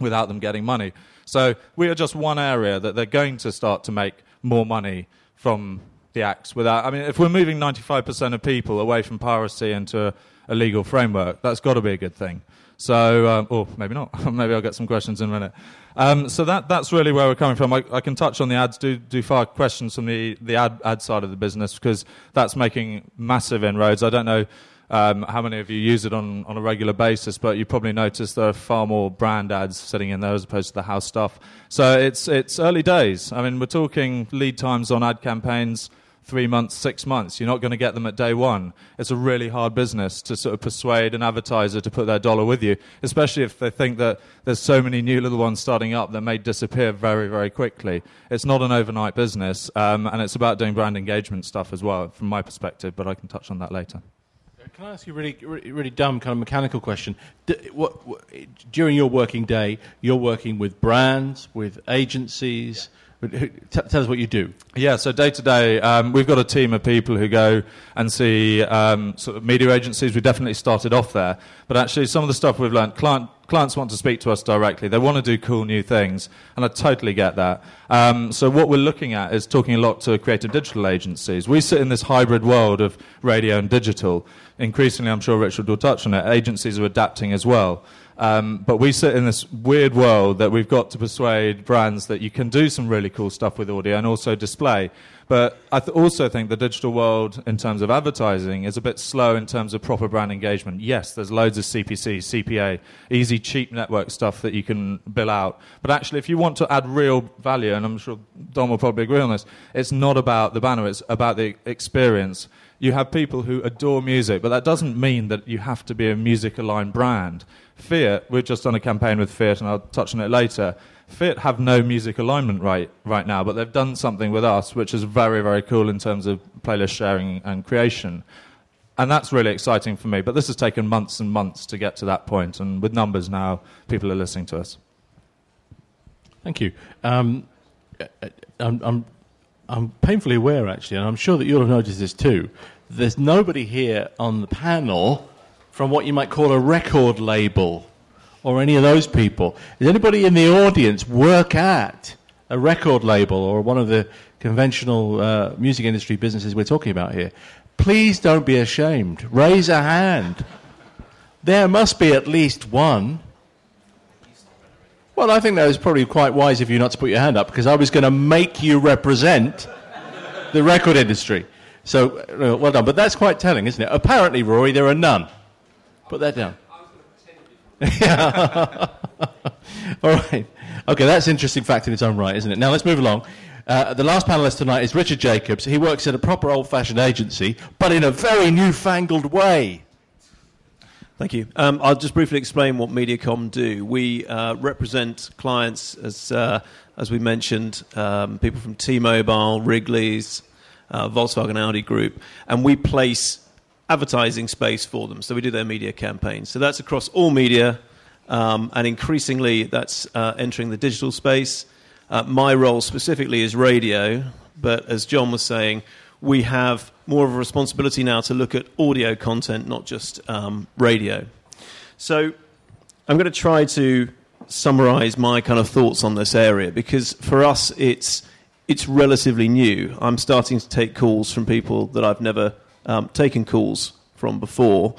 without them getting money. So we are just one area that they're going to start to make more money from the acts without I mean if we're moving 95% of people away from piracy into a, legal framework that's got to be a good thing. So um, or maybe not. maybe I'll get some questions in a minute. Um, so that that's really where we're coming from. I, I can touch on the ads. Do do far questions from the the ad ad side of the business because that's making massive inroads. I don't know um, how many of you use it on, on a regular basis, but you probably noticed there are far more brand ads sitting in there as opposed to the house stuff. So it's, it's early days. I mean, we're talking lead times on ad campaigns three months, six months. You're not going to get them at day one. It's a really hard business to sort of persuade an advertiser to put their dollar with you, especially if they think that there's so many new little ones starting up that may disappear very, very quickly. It's not an overnight business, um, and it's about doing brand engagement stuff as well, from my perspective, but I can touch on that later. Can I ask you a really, really, really dumb kind of mechanical question? D- what, what, during your working day, you're working with brands, with agencies. Who, t- tell us what you do. Yeah, so day to day, um, we've got a team of people who go and see um, sort of media agencies. We definitely started off there, but actually, some of the stuff we've learned, client, clients want to speak to us directly. They want to do cool new things, and I totally get that. Um, so what we're looking at is talking a lot to creative digital agencies. We sit in this hybrid world of radio and digital. Increasingly, I'm sure Richard will touch on it. Agencies are adapting as well. Um, but we sit in this weird world that we've got to persuade brands that you can do some really cool stuff with audio and also display. But I th- also think the digital world, in terms of advertising, is a bit slow in terms of proper brand engagement. Yes, there's loads of CPC, CPA, easy, cheap network stuff that you can bill out. But actually, if you want to add real value, and I'm sure Don will probably agree on this, it's not about the banner, it's about the experience you have people who adore music, but that doesn't mean that you have to be a music aligned brand. Fiat, we've just done a campaign with Fiat, and I'll touch on it later. Fiat have no music alignment right right now, but they've done something with us which is very very cool in terms of playlist sharing and creation. And that's really exciting for me. But this has taken months and months to get to that point, and with numbers now, people are listening to us. Thank you. Um, I'm, I'm, I'm painfully aware, actually, and I'm sure that you'll have noticed this too. There's nobody here on the panel from what you might call a record label or any of those people. Does anybody in the audience work at a record label or one of the conventional uh, music industry businesses we're talking about here? Please don't be ashamed. Raise a hand. There must be at least one. Well, I think that was probably quite wise of you not to put your hand up because I was going to make you represent the record industry. So, uh, well done. But that's quite telling, isn't it? Apparently, Rory, there are none. Put that down. All right. Okay, that's an interesting fact in its own right, isn't it? Now let's move along. Uh, the last panelist tonight is Richard Jacobs. He works at a proper old fashioned agency, but in a very newfangled way. Thank you. Um, I'll just briefly explain what Mediacom do. We uh, represent clients, as, uh, as we mentioned, um, people from T Mobile, Wrigley's, uh, Volkswagen Audi Group, and we place advertising space for them. So we do their media campaigns. So that's across all media, um, and increasingly that's uh, entering the digital space. Uh, my role specifically is radio, but as John was saying, we have more of a responsibility now to look at audio content, not just um, radio. So I'm going to try to summarize my kind of thoughts on this area because for us it's it's relatively new. I'm starting to take calls from people that I've never um, taken calls from before,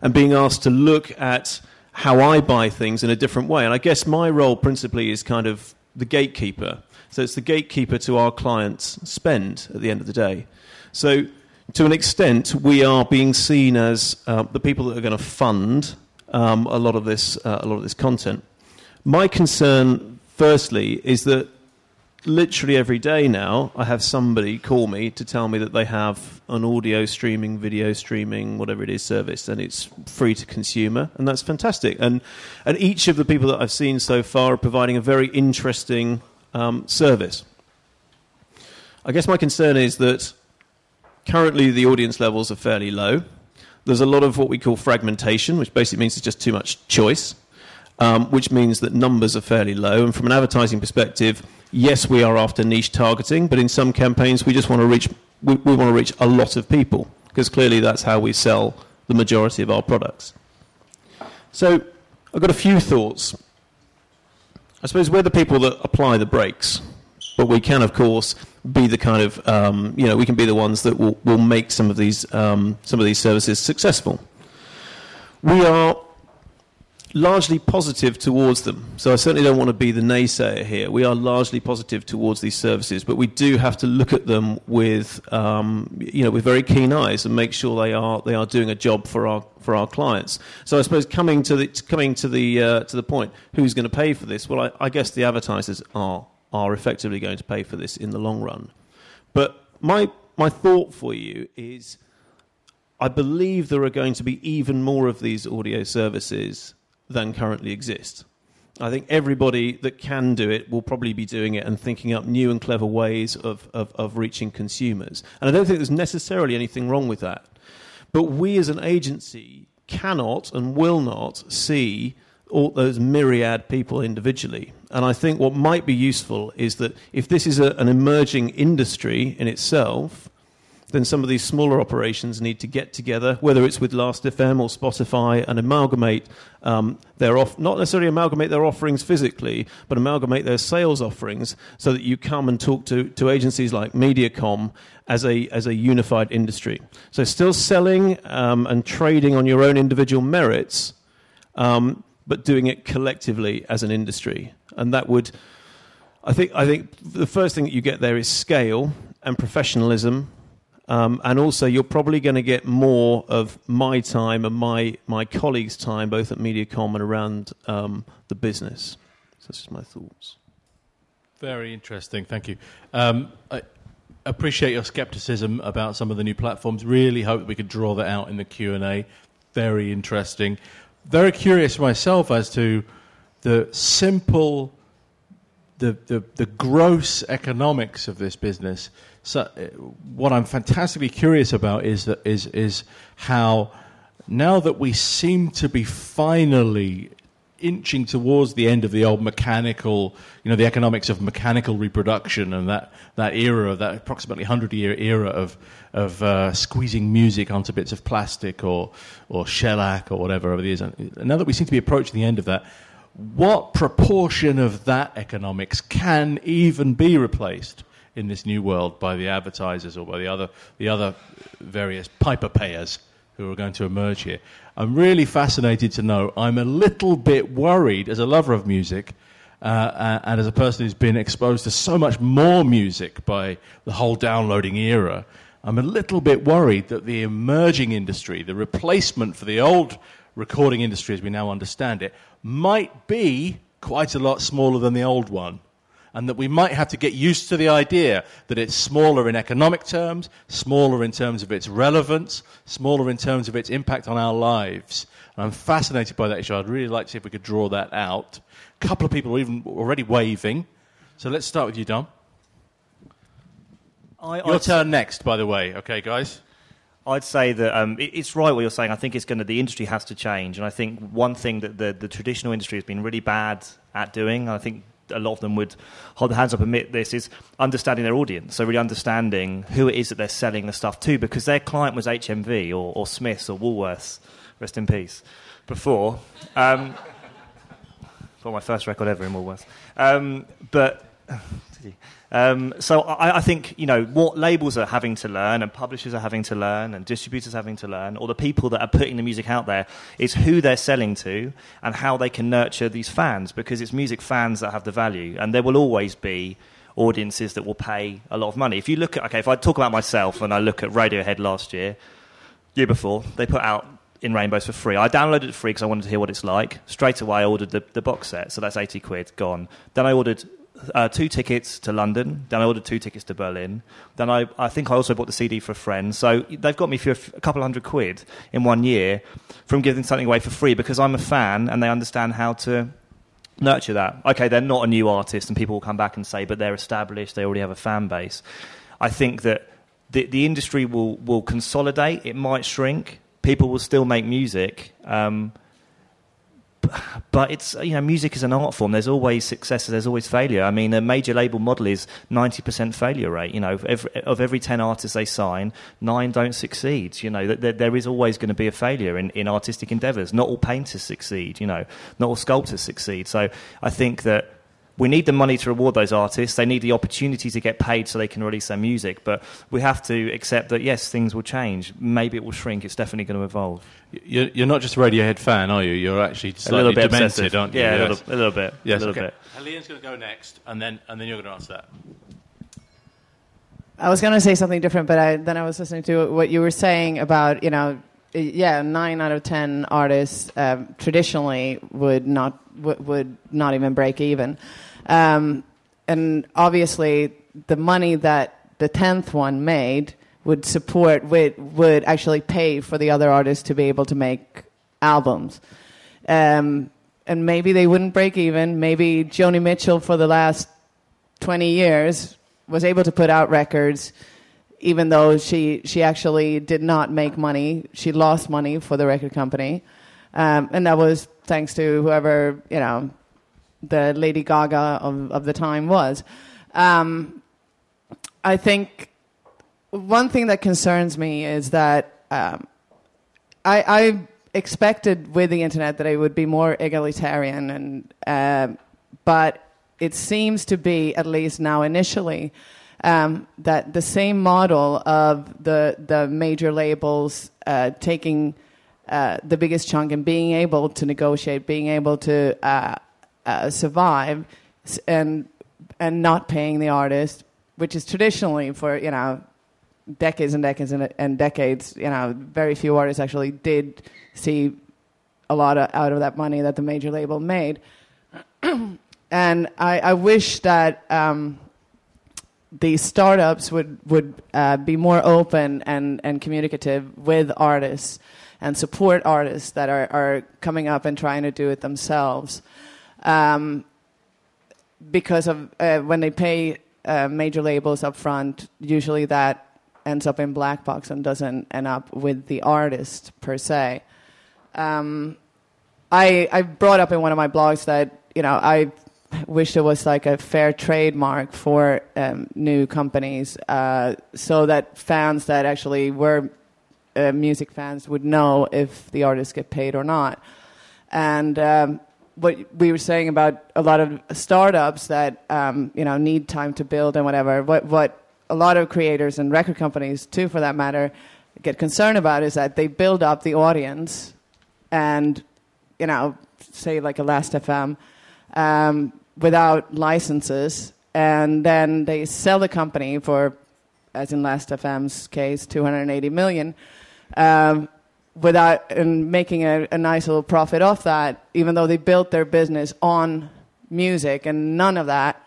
and being asked to look at how I buy things in a different way. And I guess my role principally is kind of the gatekeeper. So it's the gatekeeper to our clients' spend at the end of the day. So to an extent, we are being seen as uh, the people that are going to fund um, a lot of this, uh, a lot of this content. My concern, firstly, is that literally every day now, I have somebody call me to tell me that they have an audio streaming, video streaming, whatever it is, service, and it's free to consumer, and that's fantastic. And and each of the people that I've seen so far are providing a very interesting um, service. I guess my concern is that currently the audience levels are fairly low. There's a lot of what we call fragmentation, which basically means there's just too much choice, um, which means that numbers are fairly low. And from an advertising perspective, yes, we are after niche targeting, but in some campaigns we just want to reach we, we want to reach a lot of people because clearly that's how we sell the majority of our products. So I've got a few thoughts. I suppose we're the people that apply the brakes, but we can, of course, be the kind of um, you know we can be the ones that will, will make some of these um, some of these services successful. We are largely positive towards them. So I certainly don't want to be the naysayer here. We are largely positive towards these services, but we do have to look at them with, um, you know, with very keen eyes and make sure they are they are doing a job for our for our clients. So I suppose coming to the coming to the uh, to the point, who's going to pay for this? Well, I, I guess the advertisers are are effectively going to pay for this in the long run. But my my thought for you is. I believe there are going to be even more of these audio services than currently exist. I think everybody that can do it will probably be doing it and thinking up new and clever ways of, of, of, reaching consumers. And I don't think there's necessarily anything wrong with that. But we as an agency cannot and will not see all those myriad people individually. And I think what might be useful is that if this is a, an emerging industry in itself, then some of these smaller operations need to get together, whether it's with Last.fm or Spotify, and amalgamate um, their off- not necessarily amalgamate their offerings physically, but amalgamate their sales offerings so that you come and talk to, to agencies like Mediacom as a as a unified industry. So still selling um, and trading on your own individual merits, um, but doing it collectively as an industry, and that would. I think, I think the first thing that you get there is scale and professionalism um, and also, you're probably going to get more of my time and my, my colleagues' time, both at MediaCom and around um, the business. So, that's just my thoughts. Very interesting. Thank you. Um, I, appreciate your skepticism about some of the new platforms. Really hope we could draw that out in the Q and A. Very interesting. Very curious myself as to the simple, the, the, the gross economics of this business. So, uh, what I'm fantastically curious about is that is is how now that we seem to be finally inching towards the end of the old mechanical, you know, the economics of mechanical reproduction and that, that era, that approximately 100 year era of, of uh, squeezing music onto bits of plastic or, or shellac or whatever it is. And now that we seem to be approaching the end of that, what proportion of that economics can even be replaced in this new world by the advertisers or by the other, the other various piper payers who are going to emerge here? I'm really fascinated to know. I'm a little bit worried as a lover of music. Uh, uh, and as a person who's been exposed to so much more music by the whole downloading era, I'm a little bit worried that the emerging industry, the replacement for the old recording industry as we now understand it, might be quite a lot smaller than the old one and that we might have to get used to the idea that it's smaller in economic terms, smaller in terms of its relevance, smaller in terms of its impact on our lives. And I'm fascinated by that issue. I'd really like to see if we could draw that out. A couple of people are even already waving. So let's start with you, Dom. I, Your I'd, turn next, by the way. Okay, guys? I'd say that um, it, it's right what you're saying. I think it's going to the industry has to change, and I think one thing that the, the traditional industry has been really bad at doing, I think a lot of them would hold their hands up and admit this is understanding their audience. So really understanding who it is that they're selling the stuff to, because their client was HMV or, or Smiths or Woolworths. Rest in peace. Before, um, my first record ever in Woolworths. Um, but. Um, so I, I, think you know what labels are having to learn, and publishers are having to learn, and distributors having to learn, or the people that are putting the music out there is who they're selling to and how they can nurture these fans, because it's music fans that have the value, and there will always be audiences that will pay a lot of money. If you look at okay, if I talk about myself and I look at Radiohead last year, year before, they put out in Rainbows for free. I downloaded it free because I wanted to hear what it's like. Straight away, I ordered the, the box set, so that's 80 quid, gone. Then I ordered uh, two tickets to London. Then I ordered two tickets to Berlin. Then I, I think I also bought the CD for a friend. So they've got me for a, f- a couple hundred quid in one year from giving something away for free because I'm a fan and they understand how to nurture that. Okay, they're not a new artist, and people will come back and say, but they're established. They already have a fan base. I think that the, the industry will, will consolidate. It might shrink. People will still make music. Um, but it's you know music is an art form. There's always success. There's always failure. I mean, a major label model is ninety percent failure rate. You know, of every, of every ten artists they sign, nine don't succeed. You know, there, there is always going to be a failure in, in artistic endeavours. Not all painters succeed. You know, not all sculptors succeed. So I think that we need the money to reward those artists. They need the opportunity to get paid so they can release their music. But we have to accept that yes, things will change. Maybe it will shrink. It's definitely going to evolve. You're, you're not just a Radiohead fan, are you? You're actually slightly a little bit demented, obsessive. aren't you? Yeah, Yes. a, little, a little bit. Yes, a little okay. bit. Helienne's going to go next, and then and then you're going to answer that. I was going to say something different, but I, then I was listening to what you were saying about, you know, yeah, nine out of ten artists um, traditionally would not w- would not even break even, um, and obviously the money that the tenth one made would support would would actually pay for the other artists to be able to make albums, um, and maybe they wouldn't break even. Maybe Joni Mitchell for the last twenty years was able to put out records even though she she actually did not make money. She lost money for the record company, um, and that was thanks to whoever you know the Lady Gaga of, of the time was. Um, I think one thing that concerns me is that um, I, I expected with the internet that it would be more egalitarian, and uh, but it seems to be at least now initially um, that the same model of the the major labels uh, taking uh, the biggest chunk and being able to negotiate, being able to uh, uh, survive, and and not paying the artist, which is traditionally for you know decades and decades and, and decades, you know, very few artists actually did see a lot of, out of that money that the major label made. and I, I wish that um, these startups would would uh, be more open and and communicative with artists and support artists that are are coming up and trying to do it themselves. Um, because of uh, when they pay uh, major labels up front, usually that ends up in black box and doesn't end up with the artist per se. Um, I, I brought up in one of my blogs that you know I wish there was like a fair trademark for um, new companies, uh, so that fans that actually were uh, music fans would know if the artists get paid or not. And um, what we were saying about a lot of startups that um, you know need time to build and whatever. What what a lot of creators and record companies too, for that matter, get concerned about is that they build up the audience, and you know, say like a Last FM, um, without licenses, and then they sell the company for, as in Last FM's case, 280 million. Um, without and making a, a nice little profit off that, even though they built their business on music, and none of that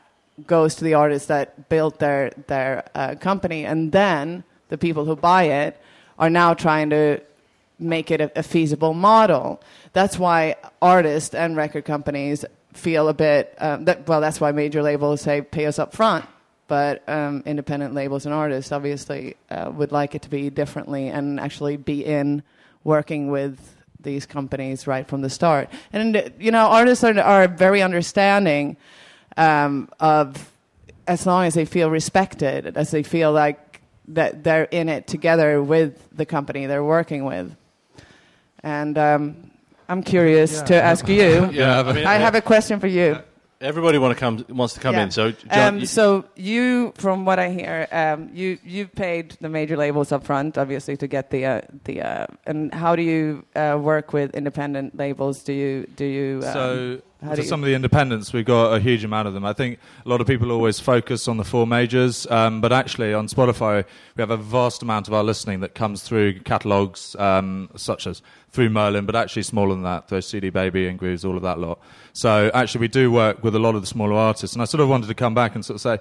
goes to the artists that built their their uh, company, and then the people who buy it are now trying to make it a, a, feasible model. That's why artists and record companies feel a bit um, that, well. That's why major labels say pay us up front, but um, independent labels and artists obviously uh, would like it to be differently and actually be in working with these companies right from the start. And you know, artists are, are very understanding um, of as long as they feel respected, as they feel like that they're in it together with the company they're working with. And um, I'm curious to ask you. yeah, I, mean, I have a question for you. Everybody want to come wants to come yeah. in. So, John, um, you so you, from what I hear, um, you you paid the major labels up front, obviously, to get the uh, the. Uh, and how do you uh, work with independent labels? Do you do you? Um, so for some of the independents, we've got a huge amount of them. I think a lot of people always focus on the four majors, um, but actually on Spotify, we have a vast amount of our listening that comes through catalogs um, such as through Merlin, but actually smaller than that, those CD Baby and Grooves, all of that lot. So actually, we do work with a lot of the smaller artists, and I sort of wanted to come back and sort of say,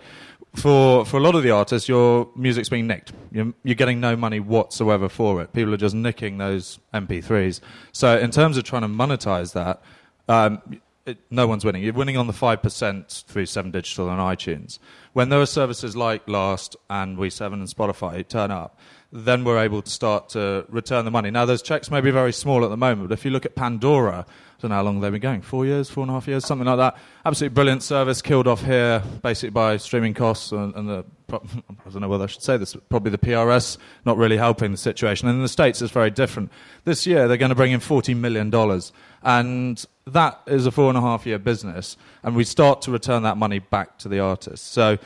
for for a lot of the artists, your music's being nicked. You're, you're getting no money whatsoever for it. People are just nicking those MP3s. So in terms of trying to monetize that. Um, it, no one's winning. You're winning on the 5% through 7 Digital and iTunes. When there are services like Last and We7 and Spotify turn up, then we're able to start to return the money. Now, those checks may be very small at the moment, but if you look at Pandora, I don't know how long they've been going, four years, four and a half years, something like that. Absolutely brilliant service, killed off here basically by streaming costs and, and the, I don't know whether I should say this, probably the PRS not really helping the situation. And in the States, it's very different. This year, they're going to bring in $40 million. And that is a four and a half year business. And we start to return that money back to the artist. So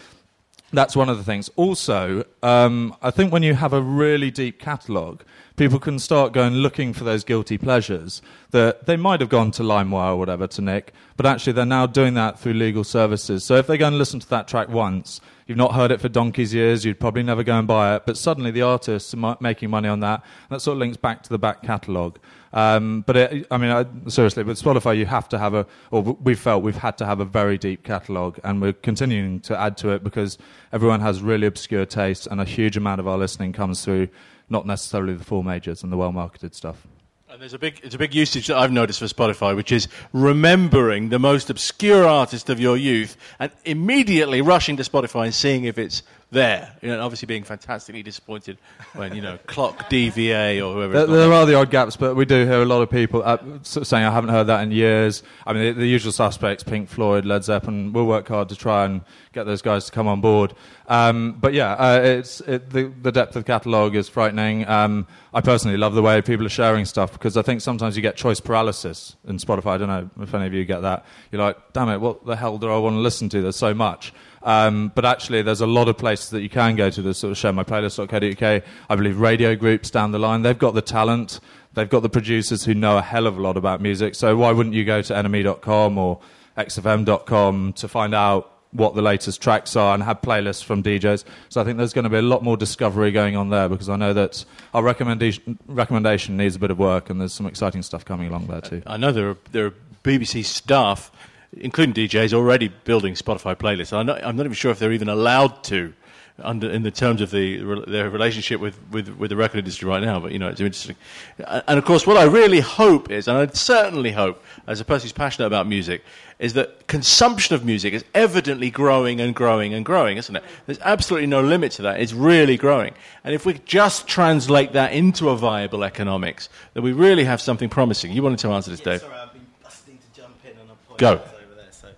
that's one of the things. Also, um, I think when you have a really deep catalogue, people can start going looking for those guilty pleasures that they might have gone to LimeWire or whatever to nick, but actually they're now doing that through legal services. So if they go and listen to that track once, you've not heard it for donkey's years, you'd probably never go and buy it, but suddenly the artists are making money on that. that sort of links back to the back catalogue. Um, but it, I mean, I, seriously, with Spotify, you have to have a, or we've felt we've had to have a very deep catalogue, and we're continuing to add to it because everyone has really obscure tastes, and a huge amount of our listening comes through not necessarily the four majors and the well marketed stuff. And there's a big, it's a big usage that I've noticed for Spotify, which is remembering the most obscure artist of your youth and immediately rushing to Spotify and seeing if it's there. You know, obviously being fantastically disappointed when you know Clock DVA or whoever. There, there are the odd gaps, but we do hear a lot of people uh, saying, "I haven't heard that in years." I mean, the, the, usual suspects: Pink Floyd, Led Zeppelin. We'll work hard to try and get those guys to come on board. Um, but yeah, uh, it's it, the, the, depth of the catalogue is frightening. Um, I personally love the way people are sharing stuff because I think sometimes you get choice paralysis in Spotify. I don't know if any of you get that. You're like, "Damn it, what the hell do I want to listen to?" There's so much. Um, but actually, there's a lot of places that you can go to that sort of show my playlist.co.uk. I believe radio groups down the line, they've got the talent, they've got the producers who know a hell of a lot about music. So why wouldn't you go to NME.com or XFM.com to find out what the latest tracks are and have playlists from DJs. So I think there's going to be a lot more discovery going on there because I know that our recommendation, recommendation needs a bit of work and there's some exciting stuff coming along there too. I know there are, there are BBC staff including DJs, already building Spotify playlists. I'm not, I'm not even sure if they're even allowed to under in the terms of the their relationship with, with, with the record industry right now. But you know, it's interesting. And of course, what I really hope is, and I certainly hope, as a person who's passionate about music, is that consumption of music is evidently growing and growing and growing, isn't it? There's absolutely no limit to that. It's really growing. And if we just translate that into a viable economics, then we really have something promising. You wanted to answer this, Dave? Sorry, I've been busting to jump in on a point Go. that's over there. So,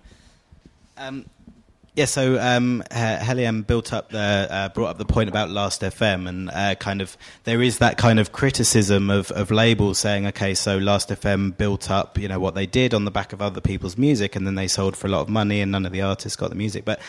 um, yeah, so um, He- Helienne built up the uh, brought up the point about Last FM, and uh, kind of there is that kind of criticism of, of labels saying, okay, so Last FM built up, you know, what they did on the back of other people's music, and then they sold for a lot of money, and none of the artists got the music, but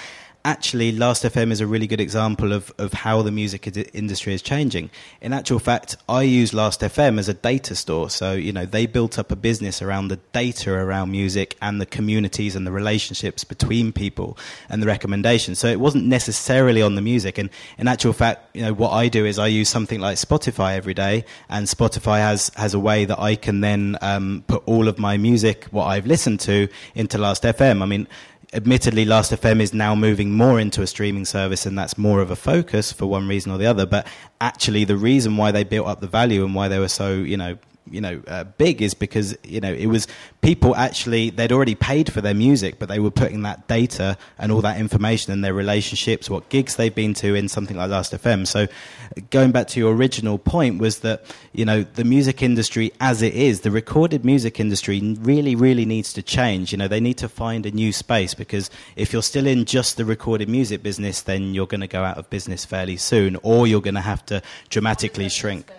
actually last fm is a really good example of, of how the music industry is changing. In actual fact i use last fm as a data store. So you know they built up a business around the data around music and the communities and the relationships between people and the recommendations. So it wasn't necessarily on the music. And in actual fact you know what i do is i use something like spotify every day. And spotify has has a way that i can then um, put all of my music what i've listened to into last fm i mean admittedly last fm is now moving more into a streaming service and that's more of a focus for one reason or the other but actually the reason why they built up the value and why they were so you know you know uh, big is because you know it was people actually they'd already paid for their music but they were putting that data and all that information and their relationships what gigs they've been to in something like last fm so going back to your original point was that you know the music industry as it is the recorded music industry really really needs to change. You know they need to find a new space because if you're still in just the recorded music business then you're going to go out of business fairly soon or you're going to have to dramatically shrink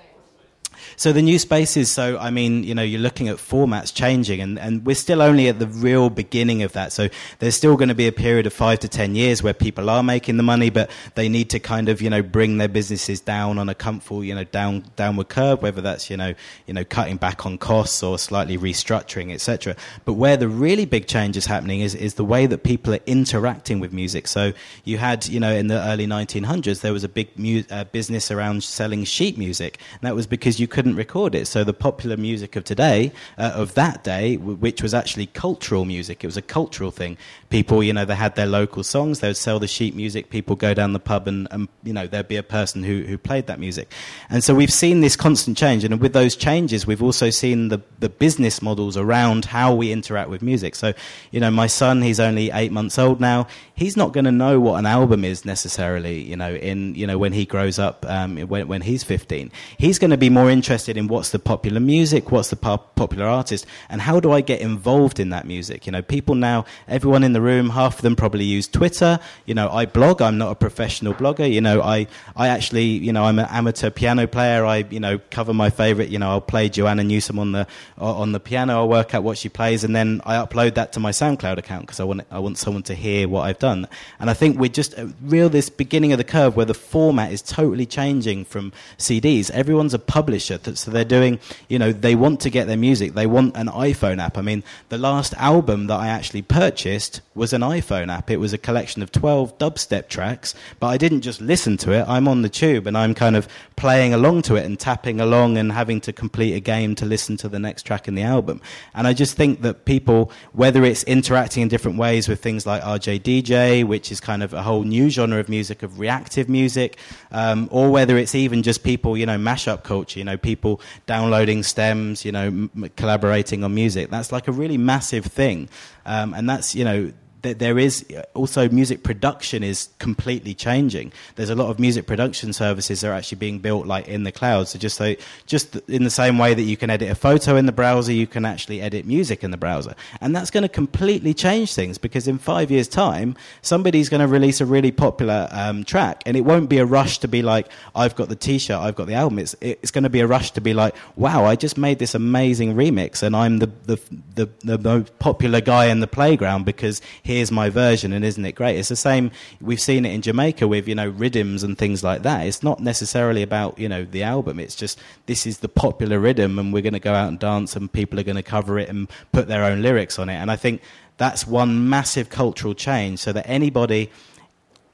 so the new spaces, so I mean, you know, you're looking at formats changing, and, and we're still only at the real beginning of that. So there's still going to be a period of five to ten years where people are making the money, but they need to kind of, you know, bring their businesses down on a comfortable, you know, down downward curve, whether that's, you know, you know, cutting back on costs or slightly restructuring, etc. But where the really big change is happening is is the way that people are interacting with music. So you had, you know, in the early 1900s, there was a big mu- uh, business around selling sheet music, and that was because you couldn't record it. So the popular music of today, uh, of that day, w- which was actually cultural music, it was a cultural thing. People, you know, they had their local songs, they would sell the sheet music, people go down the pub and, and you know, there'd be a person who, who played that music. And so we've seen this constant change, and with those changes, we've also seen the, the business models around how we interact with music. So, you know, my son, he's only eight months old now, he's not going to know what an album is necessarily, you know, in, you know, when he grows up, um, when, when he's 15. He's going to be more interested in what's the popular music, what's the pop- popular artist, and how do I get involved in that music? You know, people now, everyone in the room, half of them probably use Twitter. You know, I blog. I'm not a professional blogger. You know, I, I actually, you know, I'm an amateur piano player. I, you know, cover my favorite. You know, I'll play Joanna Newsom on the on the piano. I'll work out what she plays, and then I upload that to my SoundCloud account because I want I want someone to hear what I've done. And I think we're just uh, real this beginning of the curve where the format is totally changing from CDs. Everyone's a publisher, th- so they're doing, you know, they want to get their music. They want an iPhone app. I mean, the last album that I actually purchased was an iPhone app. It was a collection of 12 dubstep tracks, but I didn't just listen to it. I'm on the tube and I'm kind of playing along to it and tapping along and having to complete a game to listen to the next track in the album. And I just think that people, whether it's interacting in different ways with things like RjDj, which is kind of a whole new genre of music, of reactive music, um, or whether it's even just people, you know, mashup culture, you know, people downloading stems, you know, m- collaborating on music. That's like a really massive thing. Um, and that's, you know, th- there is also music production is completely changing. There's a lot of music production services that are actually being built like in the cloud. So just so, just in the same way that you can edit a photo in the browser, you can actually edit music in the browser, and that's going to completely change things because in five years' time, somebody's going to release a really popular um, track, and it won't be a rush to be like, I've got the T-shirt, I've got the album. It's it's going to be a rush to be like, wow, I just made this amazing remix, and I'm the the the, the most popular guy in the playground because here's my version and isn't it great it's the same we've seen it in jamaica with you know rhythms and things like that it's not necessarily about you know the album it's just this is the popular rhythm and we're going to go out and dance and people are going to cover it and put their own lyrics on it and i think that's one massive cultural change so that anybody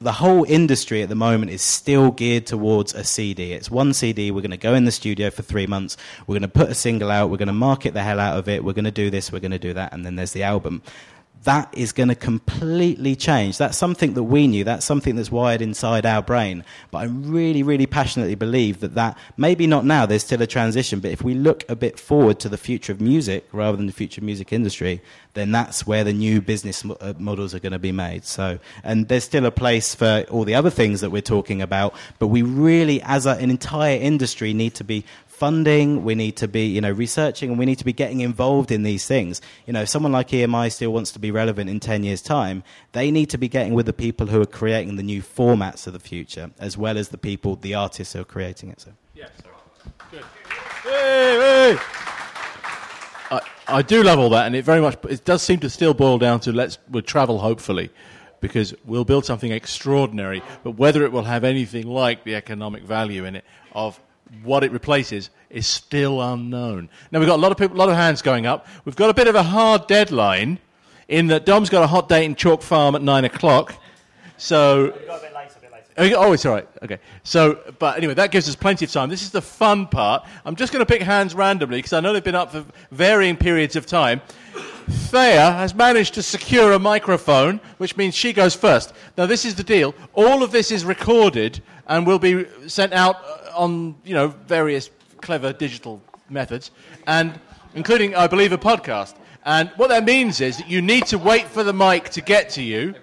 the whole industry at the moment is still geared towards a CD. It's one CD. We're going to go in the studio for three months. We're going to put a single out. We're going to market the hell out of it. We're going to do this. We're going to do that. And then there's the album that is going to completely change. That's something that we knew. That's something that's wired inside our brain. But I really, really passionately believe that that maybe not now. There's still a transition. But if we look a bit forward to the future of music rather than the future of music industry, then that's where the new business uh, models are going to be made. So, and there's still a place for all the other things that we're talking about. But we really, as a, an entire industry, need to be funding, we need to be, you know, researching, and we need to be getting involved in these things. You know, if someone like EMI still wants to be relevant in 10 years' time, they need to be getting with the people who are creating the new formats of the future, as well as the people, the artists who are creating it. So. Yes. Good. Hey, hey. I, I do love all that, and it very much it does seem to still boil down to let's we'll travel hopefully, because we'll build something extraordinary. But whether it will have anything like the economic value in it of what it replaces is still unknown. Now we've got a lot of people, a lot of hands going up. We've got a bit of a hard deadline in that Dom's got a hot date in Chalk Farm at nine o'clock. So. Oh, oh, it's all right. Okay. So, but anyway, that gives us plenty of time. This is the fun part. I'm just going to pick hands randomly because I know they've been up for varying periods of time. Thea has managed to secure a microphone, which means she goes first. Now, this is the deal. All of this is recorded and will be sent out on you know various clever digital methods, and including, I believe, a podcast. And what that means is that you need to wait for the mic to get to you,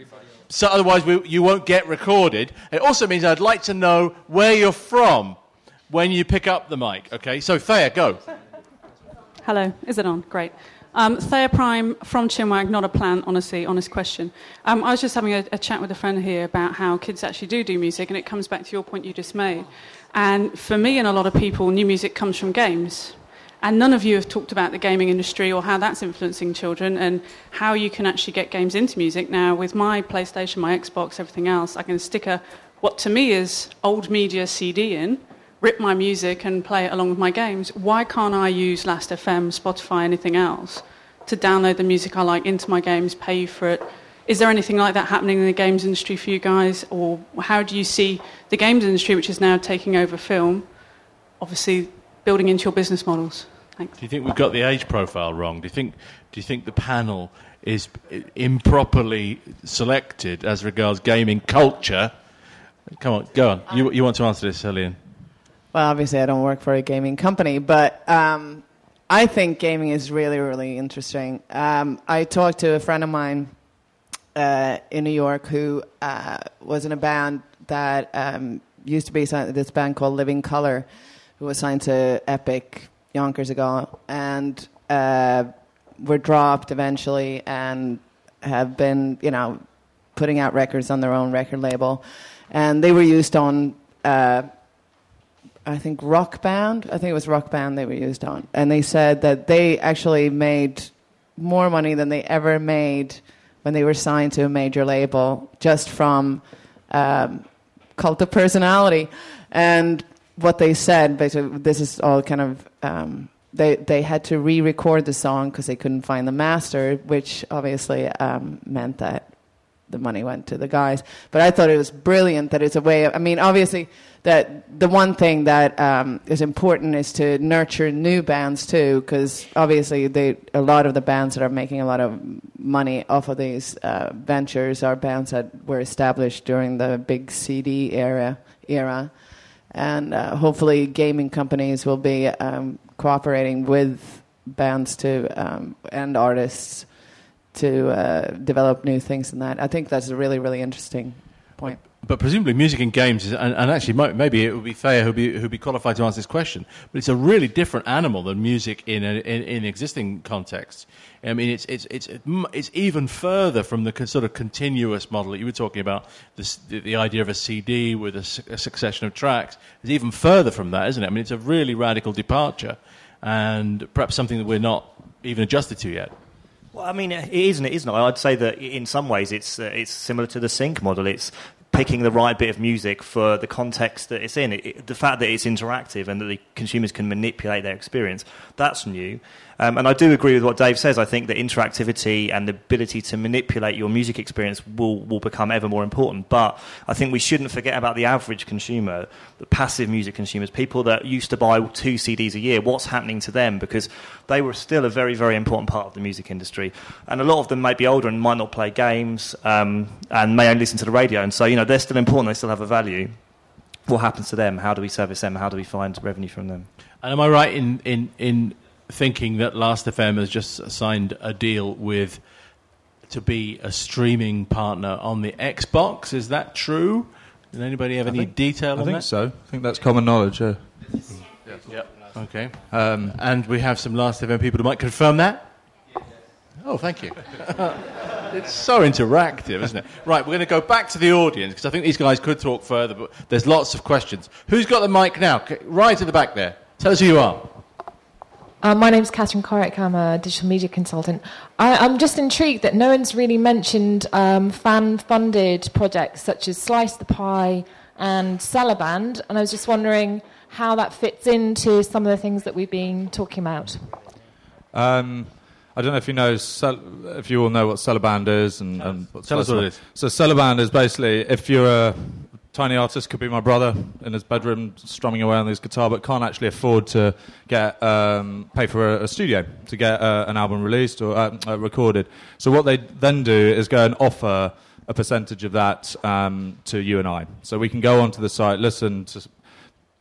so otherwise we, you won't get recorded. It also means I'd like to know where you're from when you pick up the mic. Okay, so Thea, go. Hello, is it on? Great. Um, Thea Prime from Chinwag, not a plan, honestly, honest question. Um, I was just having a, a, chat with a friend here about how kids actually do do music, and it comes back to your point you just made. And for me and a lot of people, new music comes from games. And none of you have talked about the gaming industry or how that's influencing children and how you can actually get games into music. Now, with my PlayStation, my Xbox, everything else, I can stick a, what to me is old media CD in rip my music and play it along with my games. Why can't I use Last.fm, Spotify, anything else to download the music I like into my games, pay for it? Is there anything like that happening in the games industry for you guys? Or how do you see the games industry, which is now taking over film, obviously building into your business models? Thanks. Do you think we've got the age profile wrong? Do you think, do you think the panel is improperly selected as regards gaming culture? Come on, go on. You, you want to answer this, Helienne? Well, obviously, I don't work for a gaming company, but um, I think gaming is really, really interesting. Um, I talked to a friend of mine uh, in New York who uh, was in a band that um, used to be this band called Living Colour, who was signed to Epic yonkers ago, and uh, were dropped eventually, and have been, you know, putting out records on their own record label, and they were used on uh, I think Rock Band. I think it was Rock Band they were used on, and they said that they actually made more money than they ever made when they were signed to a major label just from um, cult of personality. And what they said, basically, this is all kind of. Um, they, they had to re record the song because they couldn't find the master, which obviously um, meant that the money went to the guys. But I thought it was brilliant that it's a way of, I mean, obviously, that the one thing that um, is important is to nurture new bands too, because obviously they, a lot of the bands that are making a lot of money off of these uh, ventures are bands that were established during the big CD era. era. And uh, hopefully, gaming companies will be um, cooperating with bands to um, and artists to uh, develop new things in that. I think that's a really, really interesting point. But presumably, music and games, is, and, and, actually, maybe it would be fair who'd be, who'd be qualified to answer this question. But it's a really different animal than music in, a, in, in existing contexts. I mean, it's, it's, it's, it's even further from the sort of continuous model that you were talking about, this, the, the idea of a CD with a, a succession of tracks. It's even further from that, isn't it? I mean, it's a really radical departure, and perhaps something that we're not even adjusted to yet. Well, I mean, it isn't it, isn't it? I'd say that in some ways it's uh, it's similar to the sync model. It's picking the right bit of music for the context that it's in. It, it, the fact that it's interactive and that the consumers can manipulate their experience, that's new. Um, and I do agree with what Dave says. I think that interactivity and the ability to manipulate your music experience will, will become ever more important. But I think we shouldn't forget about the average consumer, the passive music consumers, people that used to buy two CDs a year. What's happening to them? Because they were still a very, very important part of the music industry. And a lot of them may be older and might not play games um, and may only listen to the radio. And so, you know, they're still important, they still have a value. What happens to them? How do we service them? How do we find revenue from them? And am I right in, in, in thinking that Last FM has just signed a deal with to be a streaming partner on the Xbox. Is that true? Did anybody have I any think- detail I on that? I think that? so. I think that's common knowledge. Yeah. Okay. Um, and we have some Last FM people who might confirm that. Oh, thank you. it's so interactive, isn't it? Right, we're going to go back to the audience because I think these guys could talk further, but there's lots of questions. Who's got the mic now? Right at the back there. Tell us who you are. Uh, my name's Catherine Corrick. I'm a digital media consultant. I, I'm just intrigued that no one's really mentioned um, fan-funded projects such as Slice the Pie and Sellaband, and I was just wondering how that fits into some of the things that we've been talking about. Um, I don't know if you know, if you all know what Sellaband is and, and what Tell us what it is. So Sellaband is basically if you're a tiny artist, could be my brother in his bedroom strumming away on his guitar, but can't actually afford to get um, pay for a, a studio to get uh, an album released or uh, uh, recorded. So what they then do is go and offer a percentage of that um, to you and I. So we can go onto the site, listen to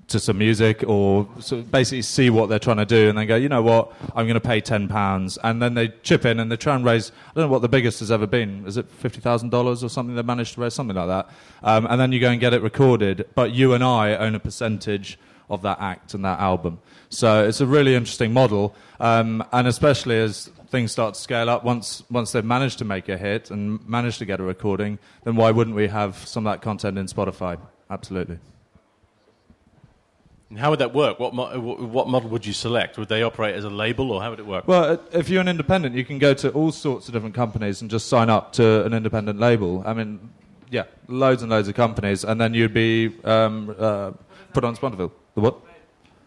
to some music or sort of basically see what they're trying to do and then go, you know what, I'm going to pay £10. And then they chip in and they try and raise, I don't know what the biggest has ever been. Is it $50,000 or something they managed to raise? Something like that. Um, and then you go and get it recorded. But you and I own a percentage of that act and that album. So it's a really interesting model. Um, and especially as things start to scale up, once, once they've managed to make a hit and managed to get a recording, then why wouldn't we have some of that content in Spotify? Absolutely. And how would that work? What, mo- what model would you select? Would they operate as a label, or how would it work? Well, if you're an independent, you can go to all sorts of different companies and just sign up to an independent label. I mean, yeah, loads and loads of companies, and then you'd be um, uh, put on Spotify. The what?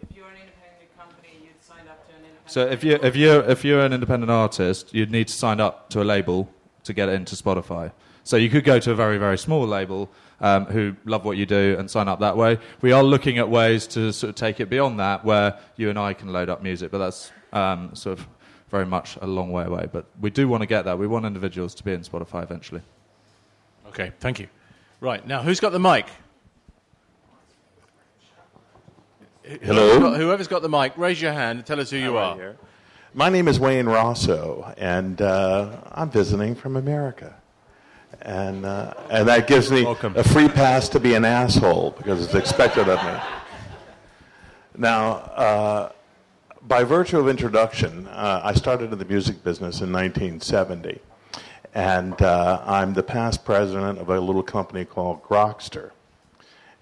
If you're an independent company, you'd sign up to an independent So if you if you if you're an independent artist, you'd need to sign up to a label to get it into Spotify. So you could go to a very very small label um, who love what you do and sign up that way. We are looking at ways to sort of take it beyond that, where you and I can load up music, but that's um, sort of very much a long way away. But we do want to get that. We want individuals to be in Spotify eventually. Okay, thank you. Right, now who's got the mic? Hello? Whoever's got the mic, raise your hand and tell us who you Right are. here. My name is Wayne Rosso, and uh, I'm visiting from America. And, uh, and that gives me a free pass to be an asshole because it's expected of me. Now, uh, by virtue of introduction, uh, I started in the music business in 1970. And uh, I'm the past president of a little company called Grokster.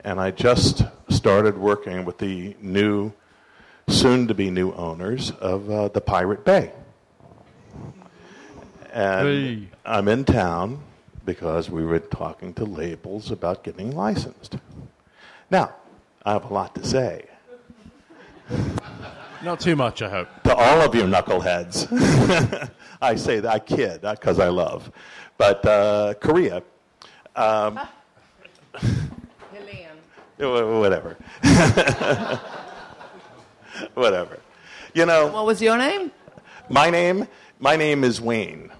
And I just started working with the new soon to be new owners of uh, the Pirate Bay. And Hey. I'm in town because we were talking to labels about getting licensed. Now, I have a lot to say Not too much, I hope. to all of you knuckleheads. I say that, I kid, not because I love. But uh, Korea, um, Helienne. whatever. whatever. You know, What was your name? My name, my name is Wayne.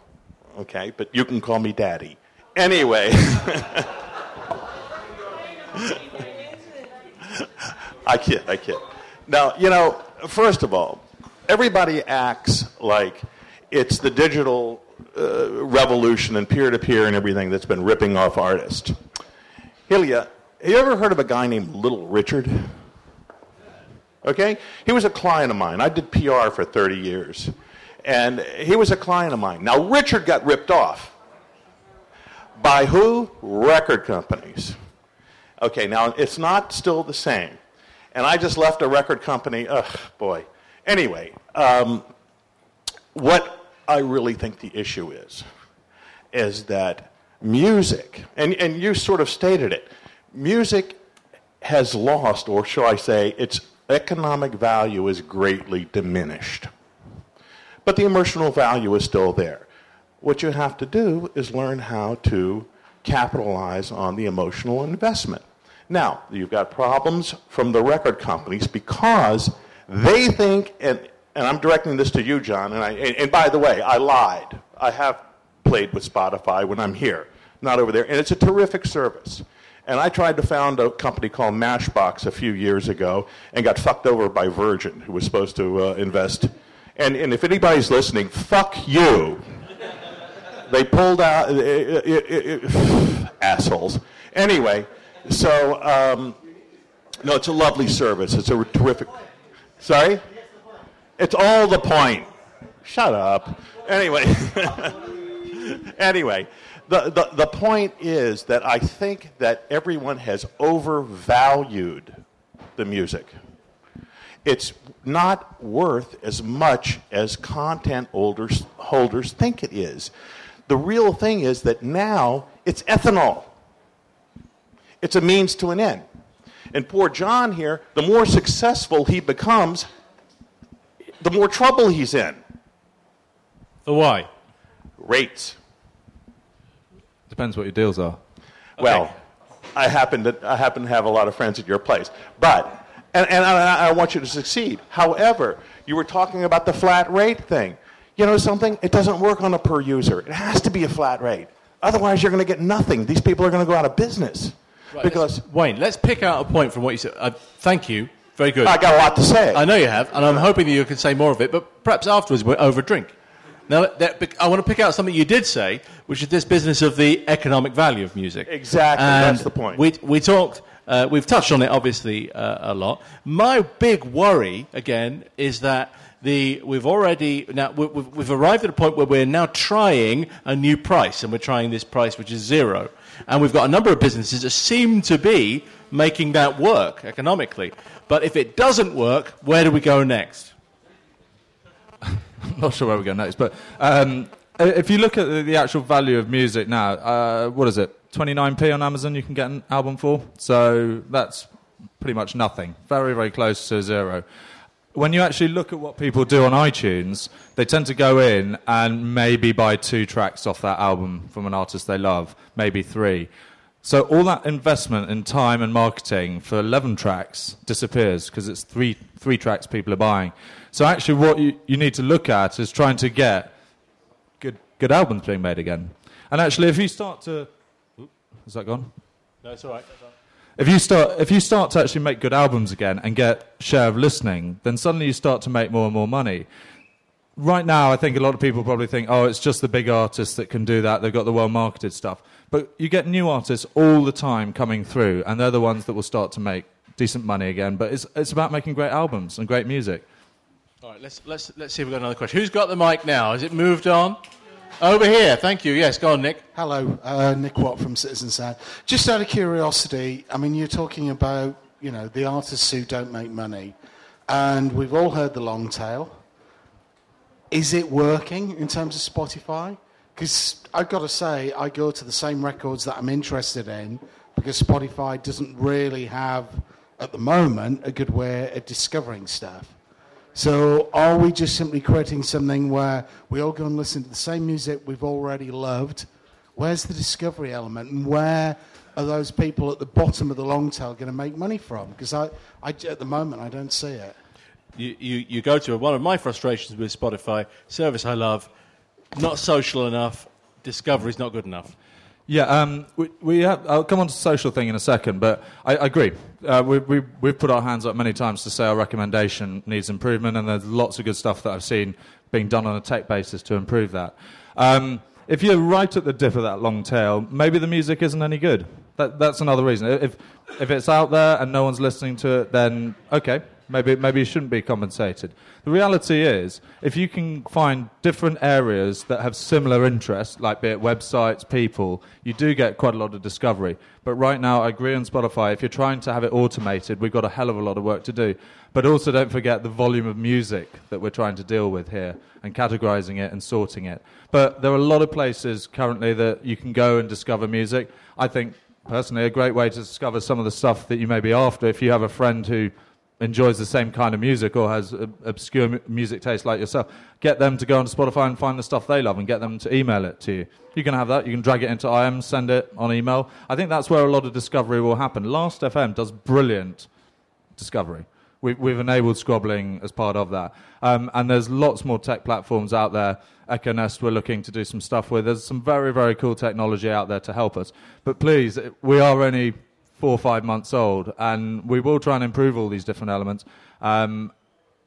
Okay, but you can call me Daddy. Anyway, I kid, I kid. Now, you know, first of all, everybody acts like it's the digital uh, revolution and peer to peer and everything that's been ripping off artists. Hilya, have you ever heard of a guy named Little Richard? Okay? He was a client of mine. I did PR for 30 years. And he was a client of mine. Now, Richard got ripped off. By who? Record companies. Okay, now it's not still the same. And I just left a record company. Ugh, boy. Anyway, um, what I really think the issue is, is that music, and, and you sort of stated it, music has lost, or shall I say, its economic value is greatly diminished. But the emotional value is still there. What you have to do is learn how to capitalize on the emotional investment. Now, you've got problems from the record companies because they think, and, and I'm directing this to you, John, and, I, and, and by the way, I lied. I have played with Spotify when I'm here, not over there, and it's a terrific service. And I tried to found a company called Mashbox a few years ago and got fucked over by Virgin, who was supposed to uh, invest. And, and if anybody's listening, fuck you. They pulled out, uh, uh, assholes. Anyway, so, um, no, it's a lovely service. It's a terrific. Sorry? It's all the point. Shut up. Anyway. anyway, the, the, the point is that I think that everyone has overvalued the music. It's not worth as much as content holders, holders think it is. The real thing is that now it's ethanol. It's a means to an end. And poor John here, the more successful he becomes, the more trouble he's in. The why? Rates. Depends what your deals are. Well, I happen to I happen to have a lot of friends at your place, but and, and I, I want you to succeed. However, you were talking about the flat rate thing. You know something? It doesn't work on a per user. It has to be a flat rate. Otherwise, you're going to get nothing. These people are going to go out of business. Right, because let's- Wayne, let's pick out a point from what you said. Uh, thank you. Very good. I got a lot to say. I know you have, and I'm hoping that you can say more of it, but perhaps afterwards we'll over drink. Now, that, I want to pick out something you did say, which is this business of the economic value of music. Exactly, And that's the point. We, we talked, uh, we've touched on it obviously uh, a lot. My big worry, again, is that the, we've already, now we- we've, we've arrived at a point where we're now trying a new price, and we're trying this price which is zero. And we've got a number of businesses that seem to be making that work economically. But if it doesn't work, where do we go next? I'm not sure where we go next, but um, if you look at the, the actual value of music now, uh, what is it? 29p on Amazon you can get an album for. So that's pretty much nothing. Very, very close to zero. When you actually look at what people do on iTunes, they tend to go in and maybe buy two tracks off that album from an artist they love, maybe three. So all that investment in time and marketing for 11 tracks disappears because it's three, three tracks people are buying. So actually what you, you need to look at is trying to get good, good albums being made again. And actually if you start to... Oop, Is that gone? No, it's all right. If you start, if you start to actually make good albums again and get share of listening, then suddenly you start to make more and more money. Right now, I think a lot of people probably think, oh, it's just the big artists that can do that. They've got the well marketed stuff. But you get new artists all the time coming through, and they're the ones that will start to make decent money again. But it's, it's about making great albums and great music. All right, let's, let's, let's see if we've got another question. Who's got the mic now? Has it moved on? Over here, thank you. Yes, go on, Nick. Hello, uh, Nick Watt from Citizen Sound. Just out of curiosity, I mean, you're talking about, you know, the artists who don't make money, and we've all heard the long tail. Is it working in terms of Spotify? Because I've got to say, I go to the same records that I'm interested in because Spotify doesn't really have, at the moment, a good way of discovering stuff. So, are we just simply creating something where we all go and listen to the same music we've already loved? Where's the discovery element, and where are those people at the bottom of the long tail going to make money from? Because I, I, at the moment, I don't see it. You, you, you go to one of my frustrations with Spotify, service I love, not social enough, discovery's not good enough. Yeah, um, we, we have, I'll come on to the social thing in a second, but I, I agree. Uh, we, we, we've put our hands up many times to say our recommendation needs improvement, and there's lots of good stuff that I've seen being done on a tech basis to improve that. Um, if you're right at the dip of that long tail, maybe the music isn't any good. That, that's another reason. If, if it's out there and no one's listening to it, then okay, Maybe, maybe you shouldn't be compensated. The reality is, if you can find different areas that have similar interests, like be it websites, people, you do get quite a lot of discovery. But right now, I agree on Spotify. If you're trying to have it automated, we've got a hell of a lot of work to do. But also, don't forget the volume of music that we're trying to deal with here and categorizing it and sorting it. But there are a lot of places currently that you can go and discover music. I think, personally, a great way to discover some of the stuff that you may be after if you have a friend who enjoys the same kind of music or has obscure music taste like yourself, get them to go on Spotify and find the stuff they love and get them to email it to you. You can have that. You can drag it into IM, send it on email. I think that's where a lot of discovery will happen. Last FM does brilliant discovery. We've, we've enabled Scrobbling as part of that. Um, and there's lots more tech platforms out there. Echo Nest we're looking to do some stuff with. There's some very, very cool technology out there to help us. But please, we are only four or five months old, and we will try and improve all these different elements. Um,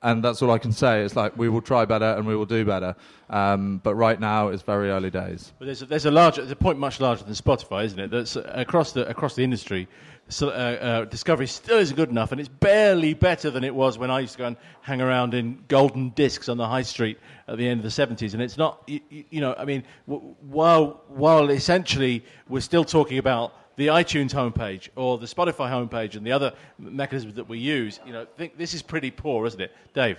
and that's all I can say. It's like we will try better and we will do better. Um, but right now, it's very early days. But there's a, there's a larger, there's a point much larger than Spotify, isn't it? That's uh, across the across the industry. So, uh, uh, Discovery still isn't good enough, and it's barely better than it was when I used to go and hang around in golden discs on the high street at the end of the 70s. And it's not, you, you know, I mean, w- while while essentially we're still talking about the iTunes homepage or the Spotify homepage and the other mechanisms that we use, you know, think this is pretty poor, isn't it, Dave?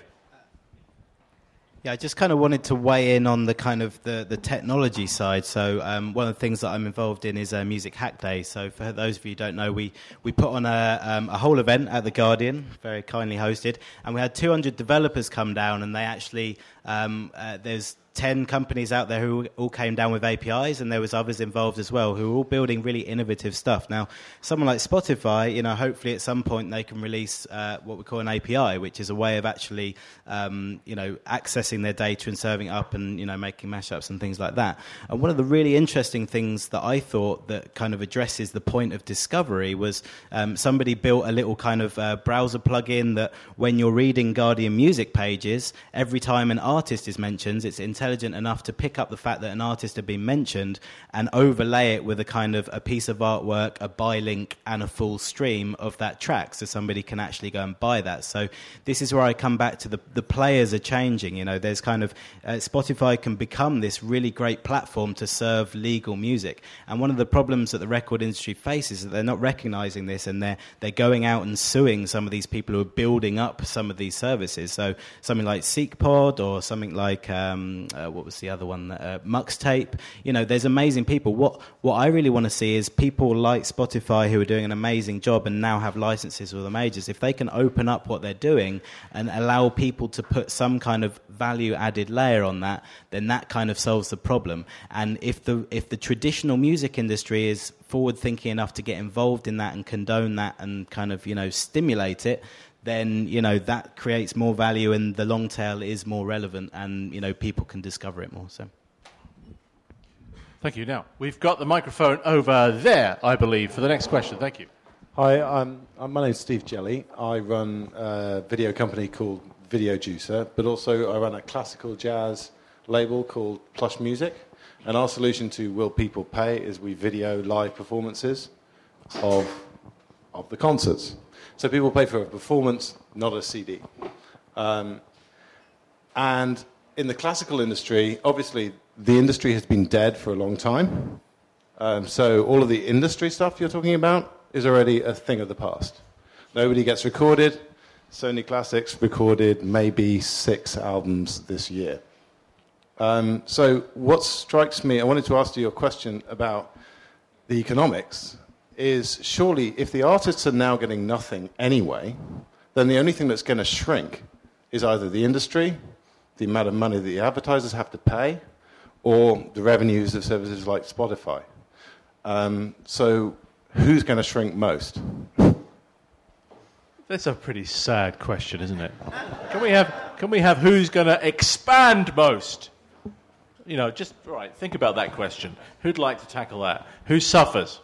Yeah, I just kind of wanted to weigh in on the kind of the, the technology side. So um, one of the things that I'm involved in is a Music Hack Day. So for those of you who don't know, we, we put on a, um, a whole event at the Guardian, very kindly hosted, and we had 200 developers come down, and they actually um, uh, there's 10 companies out there who all came down with APIs, and there was others involved as well who were all building really innovative stuff. Now, someone like Spotify, you know, hopefully at some point they can release uh, what we call an API, which is a way of actually, um, you know, accessing their data and serving up and, you know, making mashups and things like that. And one of the really interesting things that I thought that kind of addresses the point of discovery was um, somebody built a little kind of uh, browser plugin that when you're reading Guardian music pages, every time an artist is mentioned, it's intelligent intelligent enough to pick up the fact that an artist had been mentioned and overlay it with a kind of a piece of artwork, a buy link, and a full stream of that track, so somebody can actually go and buy that. So this is where I come back to the the players are changing. You know, there's kind of uh, Spotify can become this really great platform to serve legal music, and one of the problems that the record industry faces is that they're not recognizing this and they're they're going out and suing some of these people who are building up some of these services. So something like SeeqPod or something like um, uh, what was the other one? Uh, Muxtape. You know, there's amazing people. What what I really want to see is people like Spotify who are doing an amazing job and now have licenses with the majors. If they can open up what they're doing and allow people to put some kind of value added layer on that, then that kind of solves the problem. And if the if the traditional music industry is forward thinking enough to get involved in that and condone that and kind of you know stimulate it then you know that creates more value and the long tail is more relevant and you know people can discover it more so. Thank you. Now we've got the microphone over there i believe for the next question. Thank you. Hi I'm, I'm, my name's steve jelly. I run a video company called video juicer but also i run a classical jazz label called plush music. And our solution to will people pay is we video live performances of of the concerts so people pay for a performance, not a CD. Um, and in the classical industry, obviously, the industry has been dead for a long time. Um, so all of the industry stuff you're talking about is already a thing of the past. Nobody gets recorded. Sony Classics recorded maybe six albums this year. Um, so what strikes me, I wanted to ask you a question about the economics is surely if the artists are now getting nothing anyway, then the only thing that's going to shrink is either the industry, the amount of money that the advertisers have to pay, or the revenues of services like Spotify. Um, so, who's going to shrink most? That's a pretty sad question, isn't it? Can we have, can we have who's going to expand most? You know, just, right, think about that question. Who'd like to tackle that? Who suffers?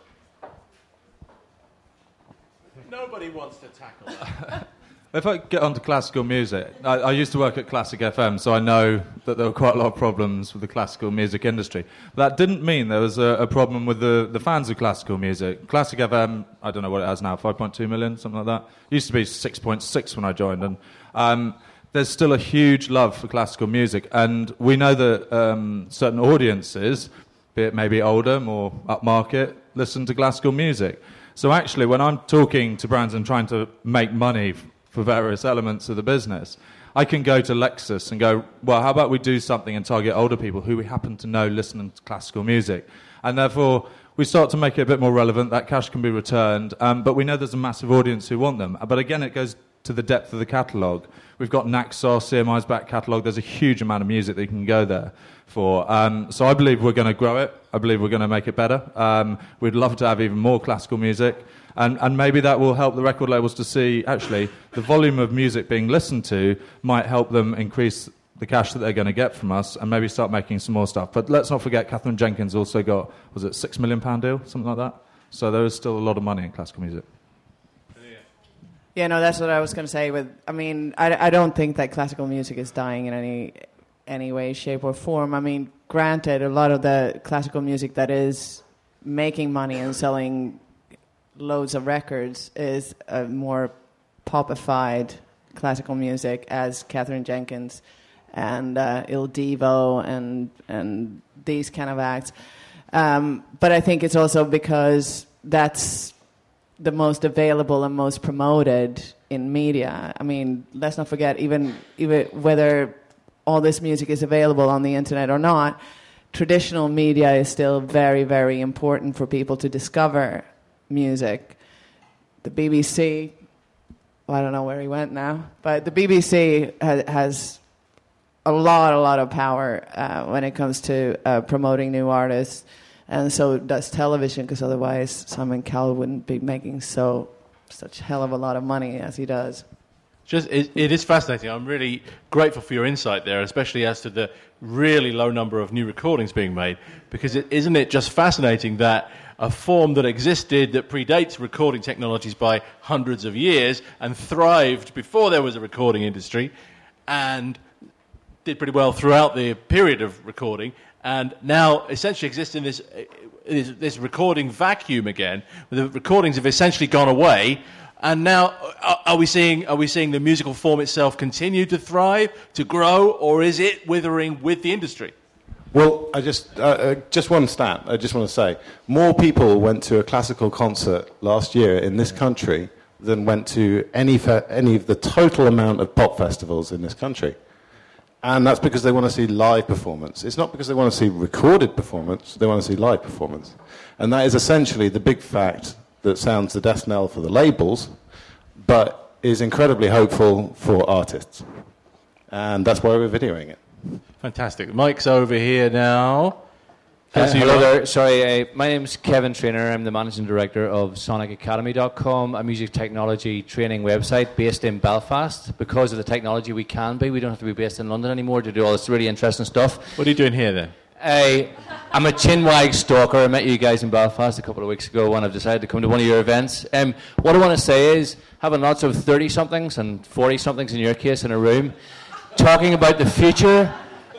Nobody wants to tackle that. If I get onto classical music, I, I, used to work at Classic FM, so I know that there were quite a lot of problems with the classical music industry. That didn't mean there was a, a problem with the, the fans of classical music. Classic FM, I don't know what it has now, 5.2 million, something like that. It used to be 6.6 when I joined, and um, there's still a huge love for classical music. And we know that um, certain audiences, be it maybe older, more upmarket, listen to classical music. So actually, when I'm talking to brands and trying to make money for various elements of the business. I can go to Lexus and go, well, how about we do something and target older people who we happen to know listen to classical music? And therefore, we start to make it a bit more relevant. That cash can be returned. Um, but we know there's a massive audience who want them. But again, it goes to the depth of the catalogue. We've got Naxos, EMI's back catalogue. There's a huge amount of music that can go there for. Um, so I believe we're going to grow it. I believe we're going to make it better. Um, we'd love to have even more classical music. And, and maybe that will help the record labels to see actually the volume of music being listened to might help them increase the cash that they're going to get from us and maybe start making some more stuff. But let's not forget, Katherine Jenkins also got, was it £6 million deal, something like that? So there is still a lot of money in classical music. Yeah, no, that's what I was going to say. With, I mean, I, I don't think that classical music is dying in any any way, shape, or form. I mean, granted, a lot of the classical music that is making money and selling loads of records is a more popified classical music as Katherine Jenkins and uh, Il Divo and and these kind of acts. Um, but I think it's also because that's the most available and most promoted in media. I mean, let's not forget even even whether all this music is available on the internet or not. Traditional media is still very, very important for people to discover music. The BBC, well, I don't know where he went now, but the BBC has, has a lot, a lot of power uh, when it comes to uh, promoting new artists, and so does television. Because otherwise, Simon Cowell wouldn't be making so such hell of a lot of money as he does. Just it, it is fascinating. I'm really grateful for your insight there, especially as to the really low number of new recordings being made. Because is isn't it just fascinating that a form that existed that predates recording technologies by hundreds of years and thrived before there was a recording industry and did pretty well throughout the period of recording and now essentially exists in this, this, this recording vacuum again. The recordings have essentially gone away. And now, are, are, we seeing, are we seeing the musical form itself continue to thrive, to grow, or is it withering with the industry? Well, I just, uh, uh, just one stat I just want to say. More people went to a classical concert last year in this country than went to any, fe- any of the total amount of pop festivals in this country. And that's because they want to see live performance. It's not because they want to see recorded performance, they want to see live performance. And that is essentially the big fact that sounds the death knell for the labels, but is incredibly hopeful for artists. And that's why we're videoing it. Fantastic. Mike's over here now. Uh, hello there. Sorry, uh, my name is Kevin Trainer. I'm the managing director of SonicAcademy.com, a music technology training website based in Belfast. Because of the technology we can be, we don't have to be based in London anymore to do all this really interesting stuff. What are you doing here then? I'm a chinwag stalker. I met you guys in Belfast a couple of weeks ago when I've decided to come to one of your events. Um, what I want to say is, having lots of 30 somethings and 40 somethings in your case in a room, talking about the future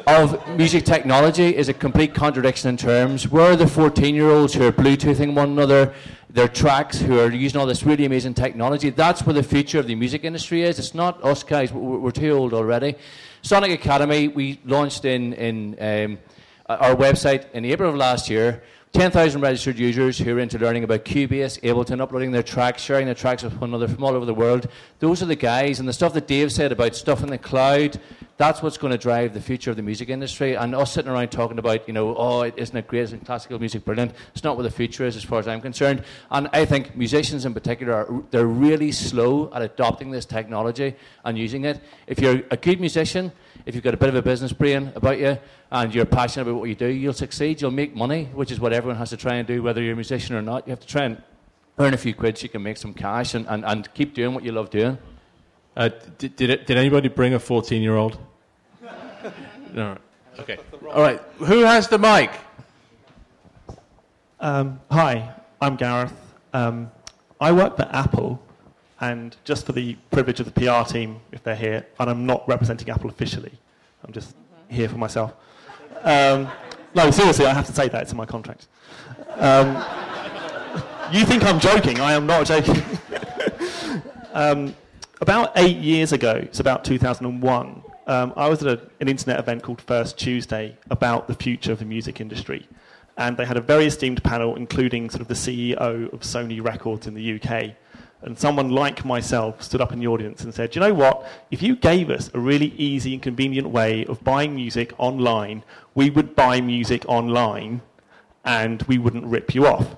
of music technology is a complete contradiction in terms. Where are the 14 year olds who are Bluetoothing one another, their tracks, who are using all this really amazing technology? That's where the future of the music industry is. It's not us guys, we're, too old already. Sonic Academy, we launched in, in um, Uh, our website in April of last year. 10,000 registered users who are into learning about Cubase, Ableton, uploading their tracks, sharing their tracks with one another from all over the world. Those are the guys. And the stuff that Dave said about stuff in the cloud, that's what's going to drive the future of the music industry. And us sitting around talking about, you know, oh, isn't it great? Isn't classical music brilliant? It's not what the future is, as far as I'm concerned. And I think musicians in particular, are, they're really slow at adopting this technology and using it. If you're a good musician, if you've got a bit of a business brain about you and you're passionate about what you do, you'll succeed. You'll make money, which is what everyone has to try and do, whether you're a musician or not. You have to try and earn a few quid so you can make some cash and, and, and keep doing what you love doing. Uh, did, did, it, did anybody bring a 14 year old? no. Okay. All right. Who has the mic? Um, hi, I'm Gareth. Um, I work for Apple, And just for the privilege of the PR team, if they're here, and I'm not representing Apple officially, I'm just here for myself. Um, no, seriously, I have to say that. It's in my contract. Um, you think I'm joking? I am not joking. about eight years ago, it's about 2001, um, I was at a, an internet event called First Tuesday about the future of the music industry. And they had a very esteemed panel, including sort of the CEO of Sony Records in the UK. And someone like myself stood up in the audience and said, you know what? If you gave us a really easy and convenient way of buying music online, we would buy music online and we wouldn't rip you off.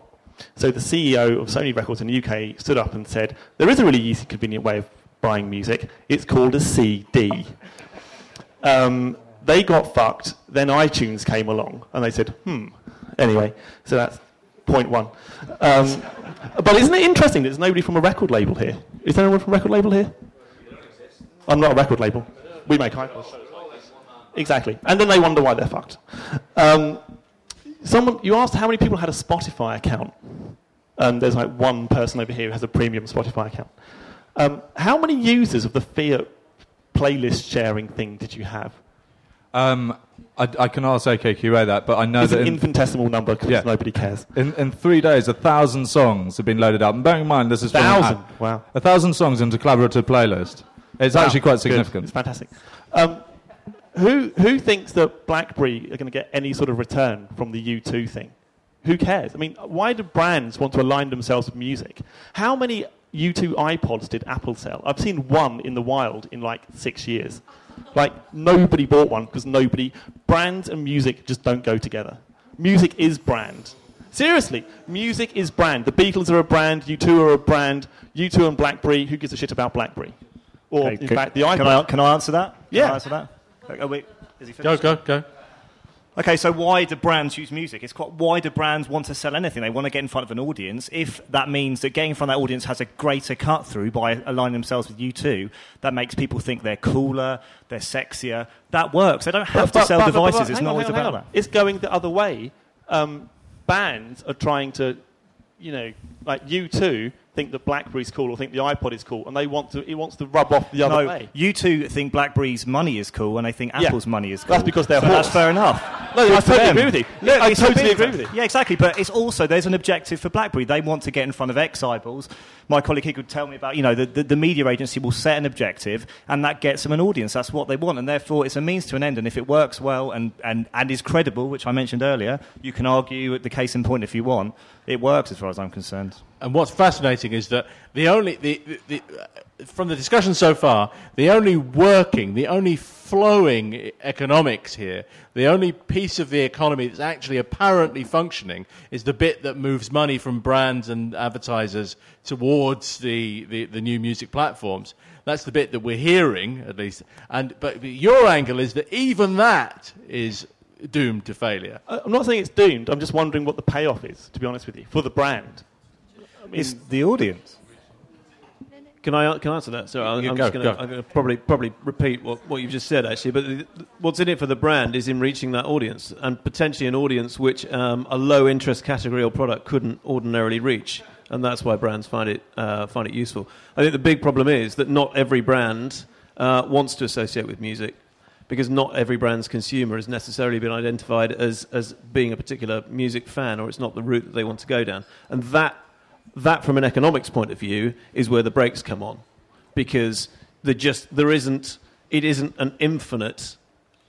So the CEO of Sony Records in the UK stood up and said, There is a really easy, convenient way of buying music. It's called a CD. Um, they got fucked. Then iTunes came along and they said, hmm. Anyway, so that's point one. Um, but isn't it interesting there's nobody from a record label here? Is there anyone from a record label here? I'm not a record label. We make iPods. Exactly. And then they wonder why they're fucked. Um, someone, you asked how many people had a Spotify account. And there's like one person over here who has a premium Spotify account. Um, how many users of the Fiat playlist sharing thing did you have? Um, I, I, can ask AKQA that, but I know it's that an in, infinitesimal number because yeah. nobody cares. In, in, three days, a thousand songs have been loaded up. And bearing in mind, this is a thousand. wow, a thousand songs into collaborative playlist. It's wow. actually quite significant. Good. It's fantastic. Um, who who thinks that BlackBerry are going to get any sort of return from the U2 thing? Who cares? I mean, why do brands want to align themselves with music? How many U2 iPods did Apple sell? I've seen one in the wild in like six years. Like, nobody bought one because nobody. Brands and music just don't go together. Music is brand. Seriously, music is brand. The Beatles are a brand, U2 are a brand, U2 and BlackBerry, who gives a shit about BlackBerry? Or, okay, in fact, the iPod. Can I, can I answer that? Can yeah. I answer that? Oh, wait, is he finished? Go, go, go. Okay, so why do brands use music? It's quite why do brands want to sell anything? They want to get in front of an audience. If that means that getting in front of that audience has a greater cut through by aligning themselves with U2, that makes people think they're cooler, they're sexier. That works. They don't have but, to sell but, devices. But, it's not always about that. It's going the other way. Um, bands are trying to, you know, like U2 think that BlackBerry's cool or think the iPod is cool, and they want to. It wants to rub off the other no, way. U2 think BlackBerry's money is cool, and they think Apple's yeah. money is cool. That's because they're. So that's fair enough. No, I totally agree with you. No, I totally agree with you. Yeah, exactly. But it's also there's an objective for BlackBerry. They want to get in front of X eyeballs. My colleague here could tell me about. You know, the, the, the media agency will set an objective, and that gets them an audience. That's what they want, and therefore it's a means to an end. And if it works well and and and is credible, which I mentioned earlier, you can argue the case in point if you want. It works as far as I'm concerned. And what's fascinating is that the only the, the, the, uh, from the discussion so far, the only working, the only flowing economics here, the only piece of the economy that's actually apparently functioning is the bit that moves money from brands and advertisers towards the, the, the new music platforms. That's the bit that we're hearing, at least. And but your angle is that even that is doomed to failure. I'm not saying it's doomed. I'm just wondering what the payoff is, to be honest with you, for the brand. I mean, it's the audience. Can I, can I answer that? So I'm, I'm go, just going to probably, probably repeat what, what you've just said, actually. But the, what's in it for the brand is in reaching that audience, and potentially an audience which um, a low interest category or product couldn't ordinarily reach. And that's why brands find it, uh, find it useful. I think the big problem is that not every brand uh, wants to associate with music because not every brand's consumer has necessarily been identified as, as being a particular music fan or it's not the route that they want to go down. And that that from an economics point of view is where the brakes come on because there just there isn't it isn't an infinite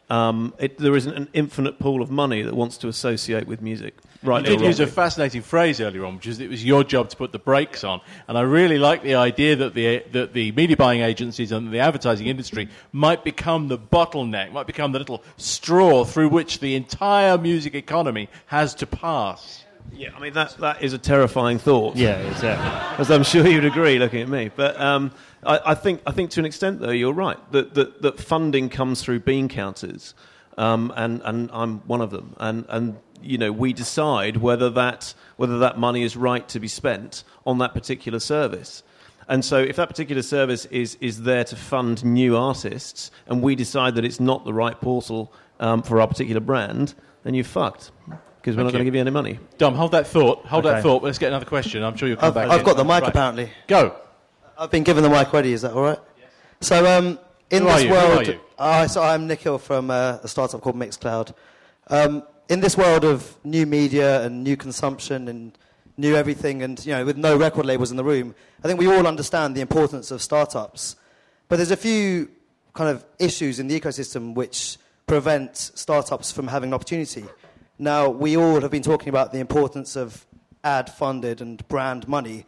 um, it, there isn't an infinite pool of money that wants to associate with music. Right. You did use a fascinating phrase earlier on, which is it was your job to put the brakes on, and I really like the idea that the that the media buying agencies and the advertising industry might become the bottleneck, might become the little straw through which the entire music economy has to pass. Yeah, I mean that that is a terrifying thought. Yeah, exactly. As I'm sure you'd agree, looking at me. But um, I, I, think I think to an extent, though, you're right that that, that funding comes through bean counters, um, and and I'm one of them. And and you know we decide whether that whether that money is right to be spent on that particular service. And so, if that particular service is, is there to fund new artists, and we decide that it's not the right portal um, for our particular brand, then you're fucked because we're not going to give you any money. Dom, hold that thought. Hold okay. that thought. Let's get another question. I'm sure you'll come I've, back. I've in. got the mic right. apparently. Go. I've been given the mic already. Is that all right? Yes. So, um, in Who are this you? Who world, are you? Uh, so I'm Nikhil from uh, a startup called Mixcloud. Um, in this world of new media and new consumption and new everything, and you know, with no record labels in the room, I think we all understand the importance of startups. But there's a few kind of issues in the ecosystem which prevent startups from having an opportunity. Now, we all have been talking about the importance of ad funded and brand money,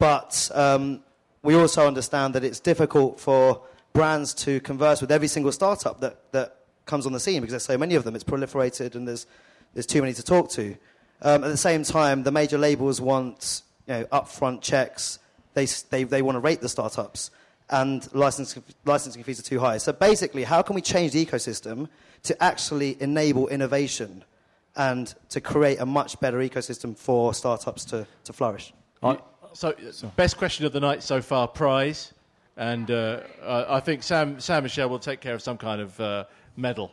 but um, we also understand that it's difficult for brands to converse with every single startup that, that comes on the scene because there's so many of them. It's proliferated and there's, there's too many to talk to. Um, at the same time, the major labels want you know, upfront checks. They, they, they want to rate the startups, and licensing, licensing fees are too high. So basically, how can we change the ecosystem to actually enable innovation and to create a much better ecosystem for startups to, to flourish? So, best question of the night so far, prize. And uh, I I think Sam, Sam Michelle will take care of some kind of uh, medal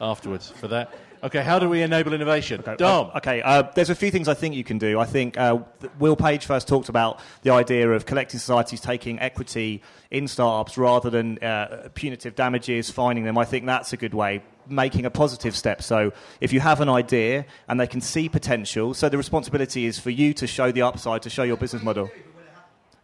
afterwards for that. Okay, how do we enable innovation? Dom. Uh, okay, uh, there's a few things I think you can do. I think uh, Will Page first talked about the idea of collecting societies taking equity in startups rather than uh, punitive damages, finding them. I think that's a good way, making a positive step. So if you have an idea and they can see potential, so the responsibility is for you to show the upside, to show your business model.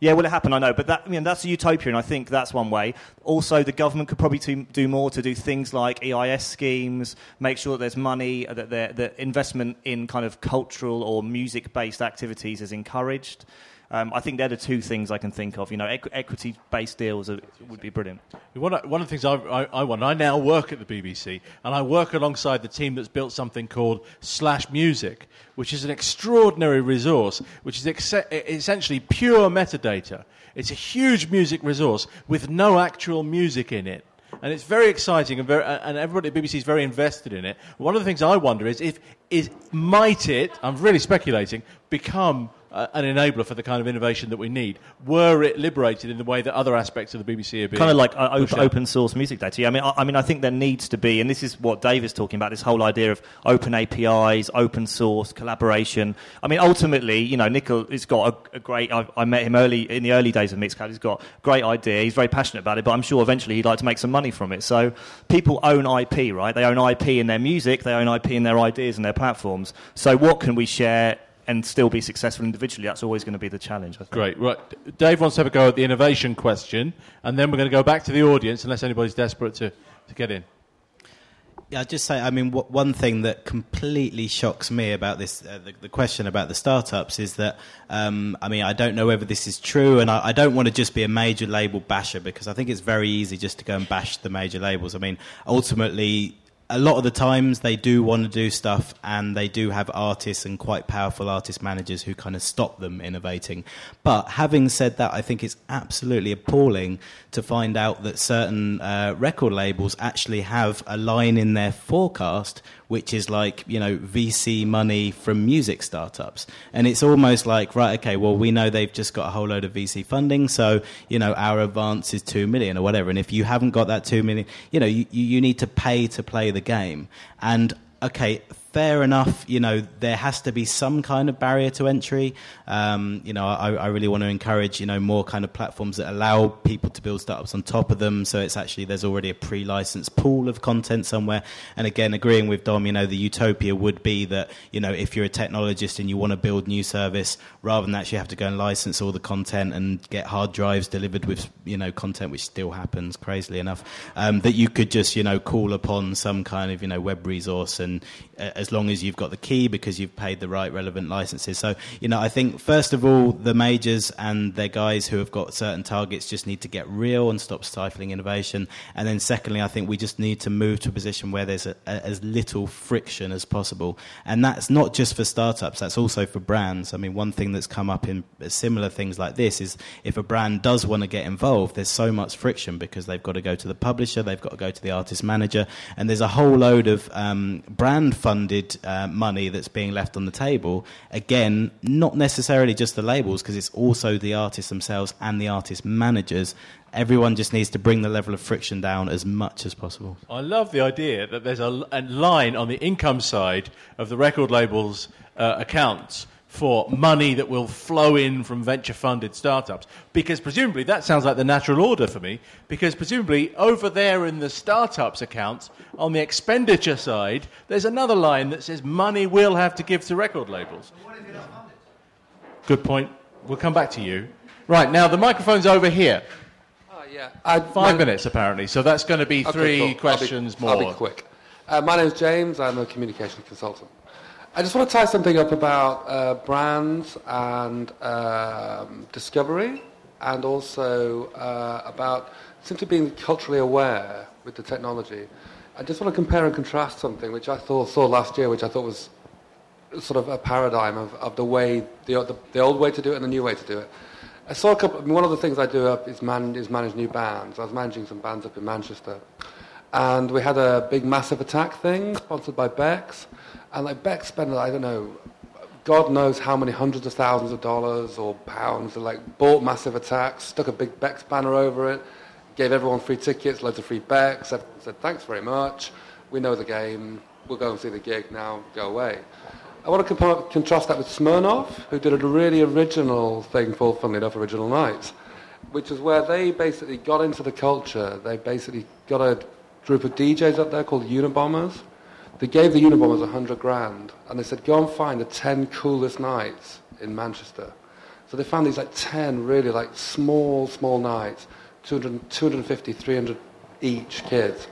Yeah, will it happen? I know, but that, I mean, that's a utopia, and I think that's one way. Also, the government could probably do more to do things like EIS schemes, make sure that there's money, that the investment in kind of cultural or music-based activities is encouraged. Um, I think they're the two things I can think of. You know, equ- equity-based deals are, would be brilliant. One of, one of the things I, I, I want, I now work at the BBC, and I work alongside the team that's built something called Slash Music, which is an extraordinary resource, which is ex- essentially pure metadata. It's a huge music resource with no actual music in it. And it's very exciting, and, very, and everybody at BBC is very invested in it. One of the things I wonder is if is might it? I'm really speculating. Become uh, an enabler for the kind of innovation that we need. Were it liberated in the way that other aspects of the BBC are being kind of like uh, pushed open, source music data. Yeah, I mean, I, I mean, I think there needs to be, and this is what Dave is talking about. This whole idea of open APIs, open source collaboration. I mean, ultimately, you know, Nikhil has got a, a great. I, I met him early in the early days of Mixcloud. He's got a great idea. He's very passionate about it, but I'm sure eventually he'd like to make some money from it. So people own IP, right? They own IP in their music. They own IP in their ideas and their platforms. So what can we share? And still be successful individually. That's always going to be the challenge. I think. Great. Right. Dave wants to have a go at the innovation question, and then we're going to go back to the audience, unless anybody's desperate to, to get in. Yeah, I'd just say, I mean, what, one thing that completely shocks me about this, uh, the, the question about the startups is that, um, I mean, I don't know whether this is true, and I, I don't want to just be a major label basher because I think it's very easy just to go and bash the major labels. I mean, ultimately, a lot of the times they do want to do stuff and they do have artists and quite powerful artist managers who kind of stop them innovating. But having said that, I think it's absolutely appalling to find out that certain uh, record labels actually have a line in their forecast which is like, you know, VC money from music startups. And it's almost like, right, okay, well, we know they've just got a whole load of VC funding, so, you know, our advance is 2 million or whatever. And if you haven't got that 2 million, you know, you, you need to pay to play the game. And, okay, fair enough, you know, there has to be some kind of barrier to entry. Um, you know, I, I really want to encourage, you know, more kind of platforms that allow people to build startups on top of them. So it's actually, there's already a pre licensed pool of content somewhere. And again, agreeing with Dom, you know, the utopia would be that, you know, if you're a technologist and you want to build new service, rather than actually have to go and license all the content and get hard drives delivered with, you know, content, which still happens, crazily enough, um, that you could just, you know, call upon some kind of, you know, web resource and uh, as long as you've got the key because you've paid the right relevant licenses. So, you know, I think first of all, the majors and their guys who have got certain targets just need to get real and stop stifling innovation. And then secondly, I think we just need to move to a position where there's a, a, as little friction as possible. And that's not just for startups, that's also for brands. I mean, one thing that's come up in similar things like this is if a brand does want to get involved, there's so much friction because they've got to go to the publisher, they've got to go to the artist manager, and there's a whole load of um, brand uh, money that's being left on the table. Again, not necessarily just the labels, because it's also the artists themselves and the artist managers. Everyone just needs to bring the level of friction down as much as possible. I love the idea that there's a, a line on the income side of the record label's uh, accounts for money that will flow in from venture funded startups? Because presumably that sounds like the natural order for me. Because presumably over there in the startups accounts, on the expenditure side, there's another line that says money we'll have to give to record labels. Good point. We'll come back to you. Right, now the microphone's over here. yeah. Five my- minutes apparently, so that's going to be Okay, three cool. I'll be- questions more. I'll be quick. Uh, my name is James. I'm a communication consultant. I just want to tie something up about uh, brands and um, discovery, and also uh, about simply being culturally aware with the technology. I just want to compare and contrast something which I thought, saw last year, which I thought was sort of a paradigm of, of the way the, the, the old way to do it and the new way to do it. I saw a couple. One of the things I do up is, man, is manage new bands. I was managing some bands up in Manchester, and we had a big massive attack thing sponsored by Beck's, and like Beck's spent I don't know, God knows how many hundreds of thousands of dollars or pounds. They like bought massive attacks, stuck a big Beck's banner over it, gave everyone free tickets, loads of free Beck's. Said, said thanks very much. We know the game. We'll go and see the gig now. Go away. I want to compare, contrast that with Smirnoff, who did a really original thing called, funnily enough, Original Nights, which is where they basically got into the culture. They basically got a group of DJs up there called Unabombers. They gave the Unabombers hundred grand, and they said, go and find the ten coolest nights in Manchester. So they found these like ten really like small, small nights, 200, 250, 300 each kids.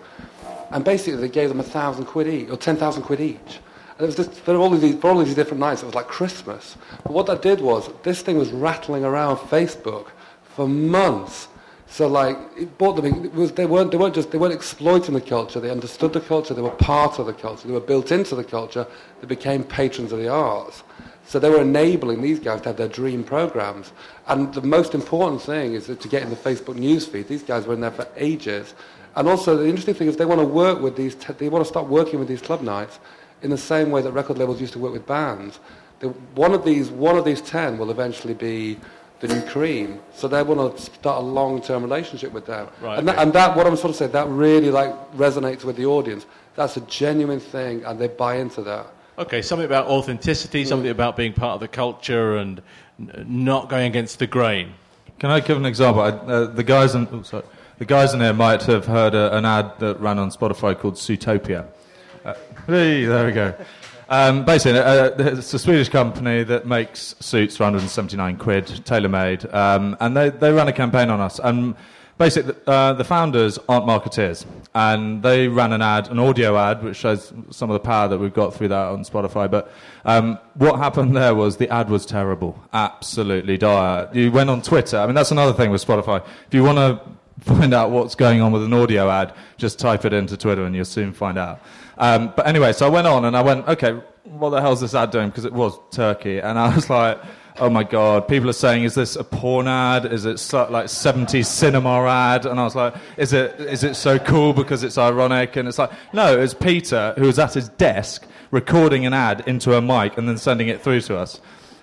And basically they gave them a thousand quid each, or ten thousand quid each. And it was just, for all of these, for all of these different nights, it was like Christmas. But what that did was, this thing was rattling around Facebook for months. So like, it brought them. It was, they weren't. They weren't just. They weren't exploiting the culture. They understood the culture. They were part of the culture. They were built into the culture. They became patrons of the arts. So they were enabling these guys to have their dream programs. And the most important thing is to get in the Facebook newsfeed. These guys were in there for ages. And also, the interesting thing is they want to work with these. Te- they want to start working with these club nights in the same way that record labels used to work with bands. They, one of these, one of these ten will eventually be the new cream. So they want to start a long-term relationship with them. Right, and, that, okay. and that, what I'm sort of saying, that really like resonates with the audience. That's a genuine thing, and they buy into that. Okay, something about authenticity, something about being part of the culture and n- not going against the grain. Can I give an example? I, uh, the guys in oh, sorry. the guys in there might have heard a, an ad that ran on Spotify called Zootopia. Uh, hey, there we go. Um, basically, uh, it's a Swedish company that makes suits for 179 quid, tailor-made, um, and they, they ran a campaign on us. And basically, uh, the founders aren't marketeers, and they ran an ad, an audio ad, which shows some of the power that we've got through that on Spotify. But um, what happened there was the ad was terrible, absolutely dire. You went on Twitter. I mean, that's another thing with Spotify. If you want to find out what's going on with an audio ad, just type it into Twitter and you'll soon find out. Um, but anyway, so I went on and I went, okay, what the hell's this ad doing? Because it was Turkey. And I was like, oh my God, people are saying, is this a porn ad? Is it so, like 70s cinema ad? And I was like, is it, is it so cool because it's ironic? And it's like, no, it's Peter who was at his desk recording an ad into a mic and then sending it through to us.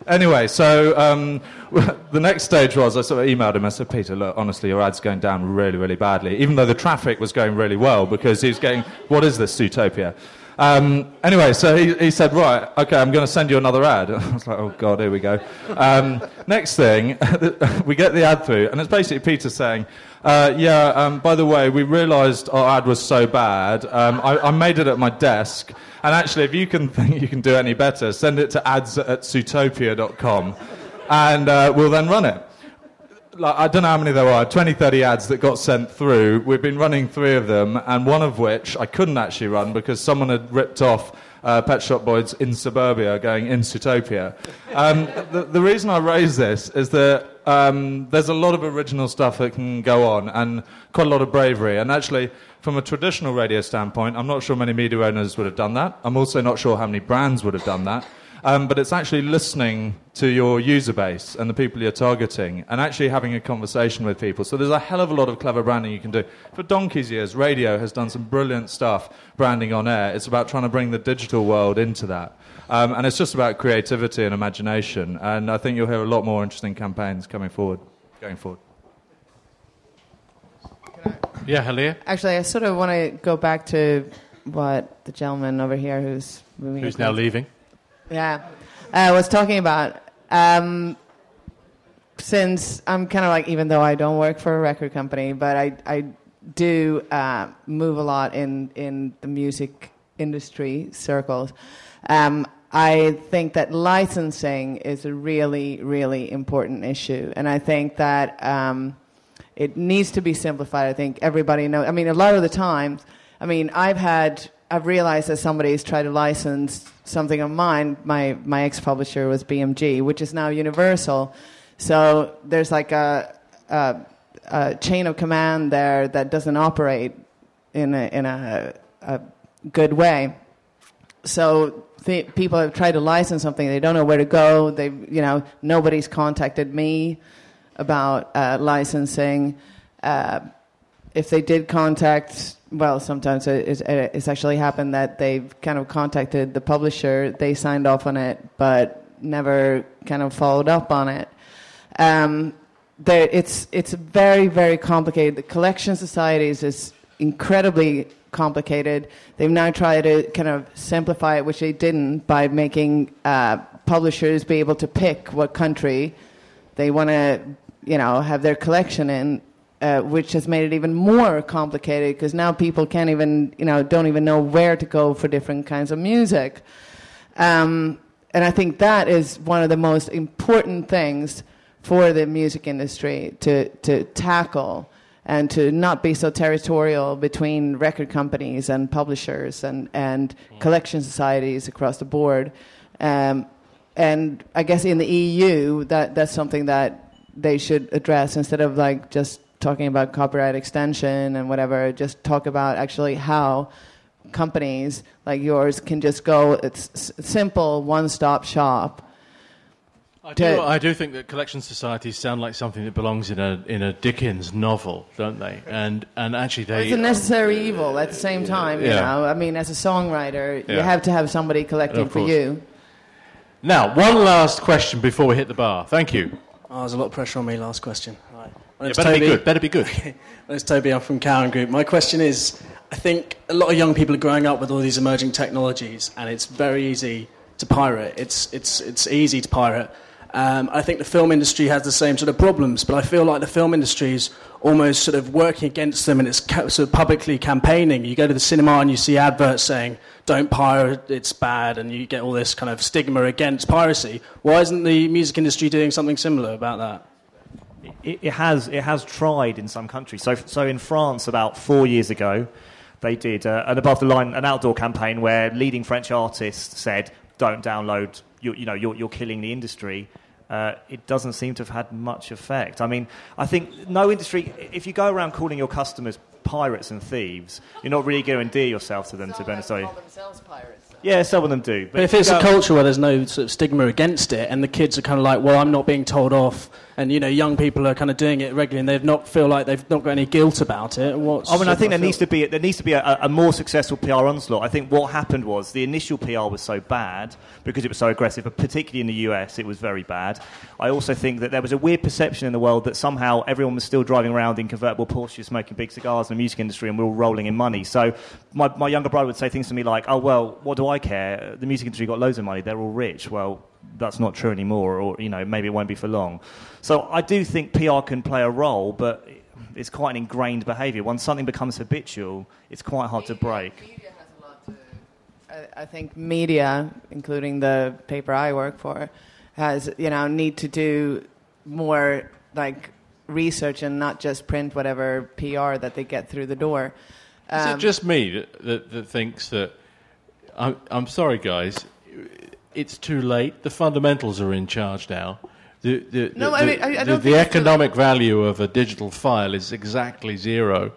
Anyway, so um, the next stage was I sort of emailed him. I said, Peter, look, honestly, your ad's going down really, really badly, even though the traffic was going really well because he was getting, what is this, Suitopia? Um, anyway, so he, he said, right, okay, I'm going to send you another ad. I was like, oh, God, here we go. Um, next thing, we get the ad through, and it's basically Peter saying, uh, yeah, um, by the way, we realised our ad was so bad. Um, I, I made it at my desk. And actually, if you can think you can do any better, send it to ads at suitopia.com and uh, we'll then run it. Like, I don't know how many there are, 20, 30 ads that got sent through. We've been running three of them, and one of which I couldn't actually run because someone had ripped off uh, Pet Shop Boys in Suburbia going in Suitopia. Um, the, the reason I raise this is that um, there's a lot of original stuff that can go on and quite a lot of bravery. And actually, from a traditional radio standpoint, I'm not sure many media owners would have done that. I'm also not sure how many brands would have done that. Um, but it's actually listening to your user base and the people you're targeting and actually having a conversation with people. So there's a hell of a lot of clever branding you can do. For donkey's years, radio has done some brilliant stuff branding on air. It's about trying to bring the digital world into that. Um, and it's just about creativity and imagination. And I think you'll hear a lot more interesting campaigns coming forward, going forward. Yeah, Helienne? Actually, I sort of want to go back to what the gentleman over here who's moving Who's across- now leaving? Yeah, I was talking about um, since I'm kind of like even though I don't work for a record company, but I I do uh, move a lot in in the music industry circles. Um, I think that licensing is a really really important issue, and I think that. Um, it needs to be simplified. I think everybody knows. I mean, a lot of the times, I mean, I've had, I've realized that somebody's tried to license something of mine. My my ex publisher was BMG, which is now Universal. So there's like a, a, a chain of command there that doesn't operate in a in a, a good way. So th- people have tried to license something, they don't know where to go. They, you know, nobody's contacted me about uh, licensing. Uh, if they did contact, well, sometimes it, it, it's actually happened that they've kind of contacted the publisher, they signed off on it, but never kind of followed up on it. Um, it's it's very very complicated. The collection societies is incredibly complicated. They've now tried to kind of simplify it, which they didn't, by making uh, publishers be able to pick what country they want to you know, have their collection in, uh, which has made it even more complicated because now people can't even, you know, don't even know where to go for different kinds of music. Um, and I think that is one of the most important things for the music industry to, to tackle and to not be so territorial between record companies and publishers and, and collection societies across the board. Um, and I guess in the EU, that, that's something that they should address instead of like just talking about copyright extension and whatever. Just talk about actually how companies like yours can just go. It's simple, one-stop shop. I do, I do think that collection societies sound like something that belongs in a in a Dickens novel, don't they? And and actually, they it's a necessary evil at the same time. You know, I mean, as a songwriter, Yeah. you have to have somebody collecting for you. Now, one last question before we hit the bar. Thank you. Oh, there's a lot of pressure on me. Last question. Yeah, better be Toby. good. Better be good. My name's Toby. I'm from Cowan Group. My question is: I think a lot of young people are growing up with all these emerging technologies, and it's very easy to pirate. It's it's it's easy to pirate. Um, I think the film industry has the same sort of problems, but I feel like the film industry is almost sort of working against them, and it's ca- sort of publicly campaigning. You go to the cinema and you see adverts saying "Don't pirate, it's bad," and you get all this kind of stigma against piracy. Why isn't the music industry doing something similar about that? It, it has it has tried in some countries. So so in France about four years ago, they did uh, an above the line an outdoor campaign where leading French artists said, "Don't download. You, you know you're, you're killing the industry." Uh, it doesn't seem to have had much effect. I mean, I think no industry. If you go around calling your customers pirates and thieves, you're not really going to endear yourself to them. To be honest, are you? Yeah, some of them do. But if it's go- a culture where there's no sort of stigma against it, and the kids are kind of like, "Well, I'm not being told off," and you know, young people are kind of doing it regularly, and they've not feel like they've not got any guilt about it. What's oh, I mean, I think there needs to be there needs to be a, a more successful PR onslaught. I think what happened was the initial PR was so bad because it was so aggressive, but particularly in the US, it was very bad. I also think that there was a weird perception in the world that somehow everyone was still driving around in convertible Porsches, smoking big cigars in the music industry, and we're all rolling in money. So my, my younger brother would say things to me like, "Oh well, what do I care? The music industry got loads of money; they're all rich." Well, that's not true anymore, or you know, maybe it won't be for long. So I do think PR can play a role, but it's quite an ingrained behaviour. Once something becomes habitual, it's quite hard to break. I, I think media, including the paper I work for, has you know need to do more like research and not just print whatever PR that they get through the door. Is Um, it just me that, that, that thinks that? I'm, I'm sorry, guys. It's too late. The fundamentals are in charge now. The, the, No, the, I mean, I- I the- the think it's too- economic value of a digital file is exactly zero.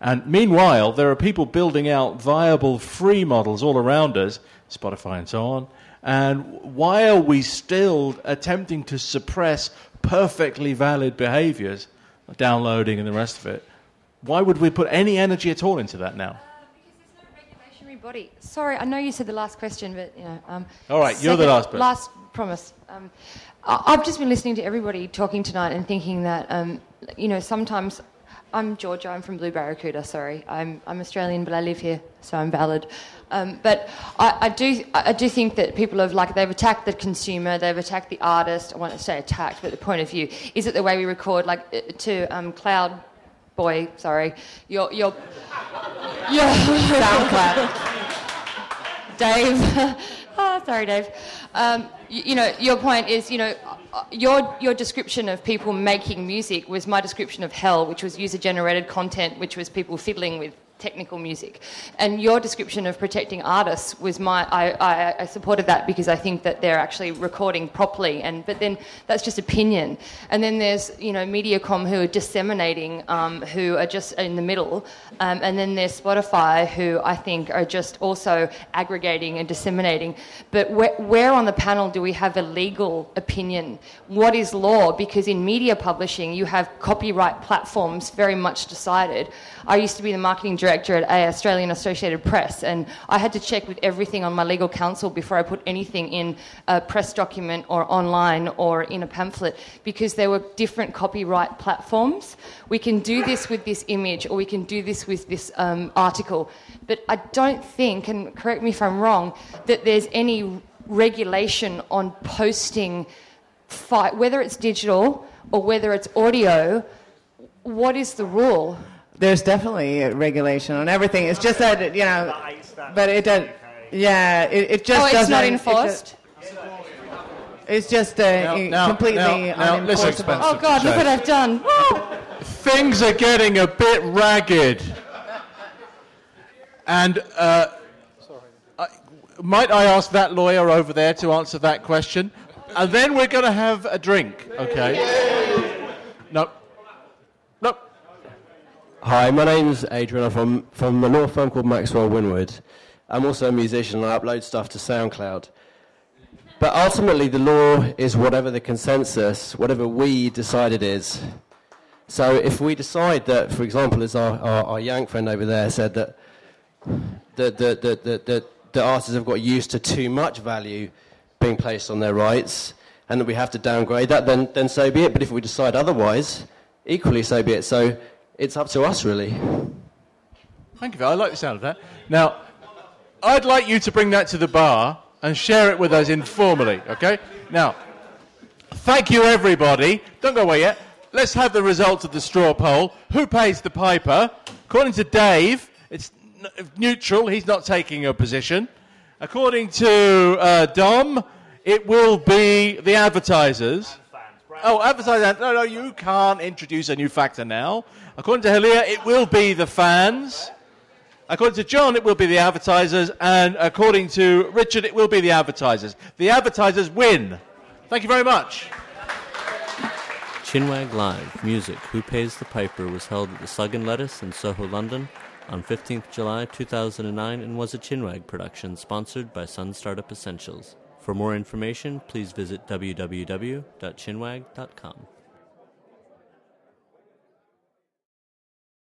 And meanwhile, there are people building out viable free models all around us, Spotify and so on. And why are we still attempting to suppress perfectly valid behaviors, downloading and the rest of it? Why would we put any energy at all into that now? Regulatory body. Sorry, I know you said the last question, but you know. Um, All right, you're the last person. Last promise. Um, I've just been listening to everybody talking tonight and thinking that um, you know sometimes I'm Georgia. I'm from Blue Barracuda. Sorry, I'm, I'm Australian, but I live here, so I'm valid. Um, but I, I do I do think that people have like they've attacked the consumer, they've attacked the artist. I want to say attacked, but the point of view is it the way we record, like uh, to um, Cloud Boy. Sorry, your your your SoundCloud. Dave. oh, sorry, Dave. Um, you, you know, your point is, you know, uh, your, your description of people making music was my description of hell, which was user generated content, which was people fiddling with technical music. And your description of protecting artists was my, I, I, I, supported that because I think that they're actually recording properly. And, but then that's just opinion. And then there's, you know, Mediacom who are disseminating, um, who are just in the middle. Um, and then there's Spotify who I think are just also aggregating and disseminating. But where, where on the panel do we have a legal opinion? What is law? Because in media publishing, you have copyright platforms very much decided. I used to be the marketing director at a Australian Associated Press, and I had to check with everything on my legal counsel before I put anything in a press document or online or in a pamphlet because there were different copyright platforms. We can do this with this image, or we can do this with this um, article, but I don't think, and correct me if I'm wrong, that there's any regulation on posting, fi- whether it's digital or whether it's audio. What is the rule? There's definitely a regulation on everything. It's just that you know, but it does. Yeah, it, it just oh, it's doesn't. not enforced. It's just uh, now, completely now, now, listen, unenforceable. Oh God, look what I've done! Things are getting a bit ragged. And uh, I, might I ask that lawyer over there to answer that question? And then we're going to have a drink, okay? No. No. Hi, my name's Adrian. I'm from, from a law firm called Maxwell Winward. I'm also a musician and I upload stuff to SoundCloud. But ultimately, the law is whatever the consensus, whatever we decide it is. So if we decide that, for example, as our, our, our Yank friend over there said, that the, the, the, the, the, the artists have got used to too much value being placed on their rights and that we have to downgrade that, then, then so be it. But if we decide otherwise, equally so be it. So it's up to us, really. Thank you. I like the sound of that. Now, I'd like you to bring that to the bar and share it with us informally, okay? Now, thank you, everybody. Don't go away yet. Let's have the results of the straw poll. Who pays the piper? According to Dave, it's neutral. He's not taking a position. According to uh, Dom, it will be the advertisers. Oh, advertisers. No, no, you can't introduce a new factor now. According to Helienne, it will be the fans. According to John, it will be the advertisers. And according to Richard, it will be the advertisers. The advertisers win. Thank you very much. Chinwag Live Music Who Pays the Piper was held at the Slug and Lettuce in Soho, London on 15th July 2009 and was a Chinwag production sponsored by Sun Startup Essentials. For more information, please visit www.chinwag.com.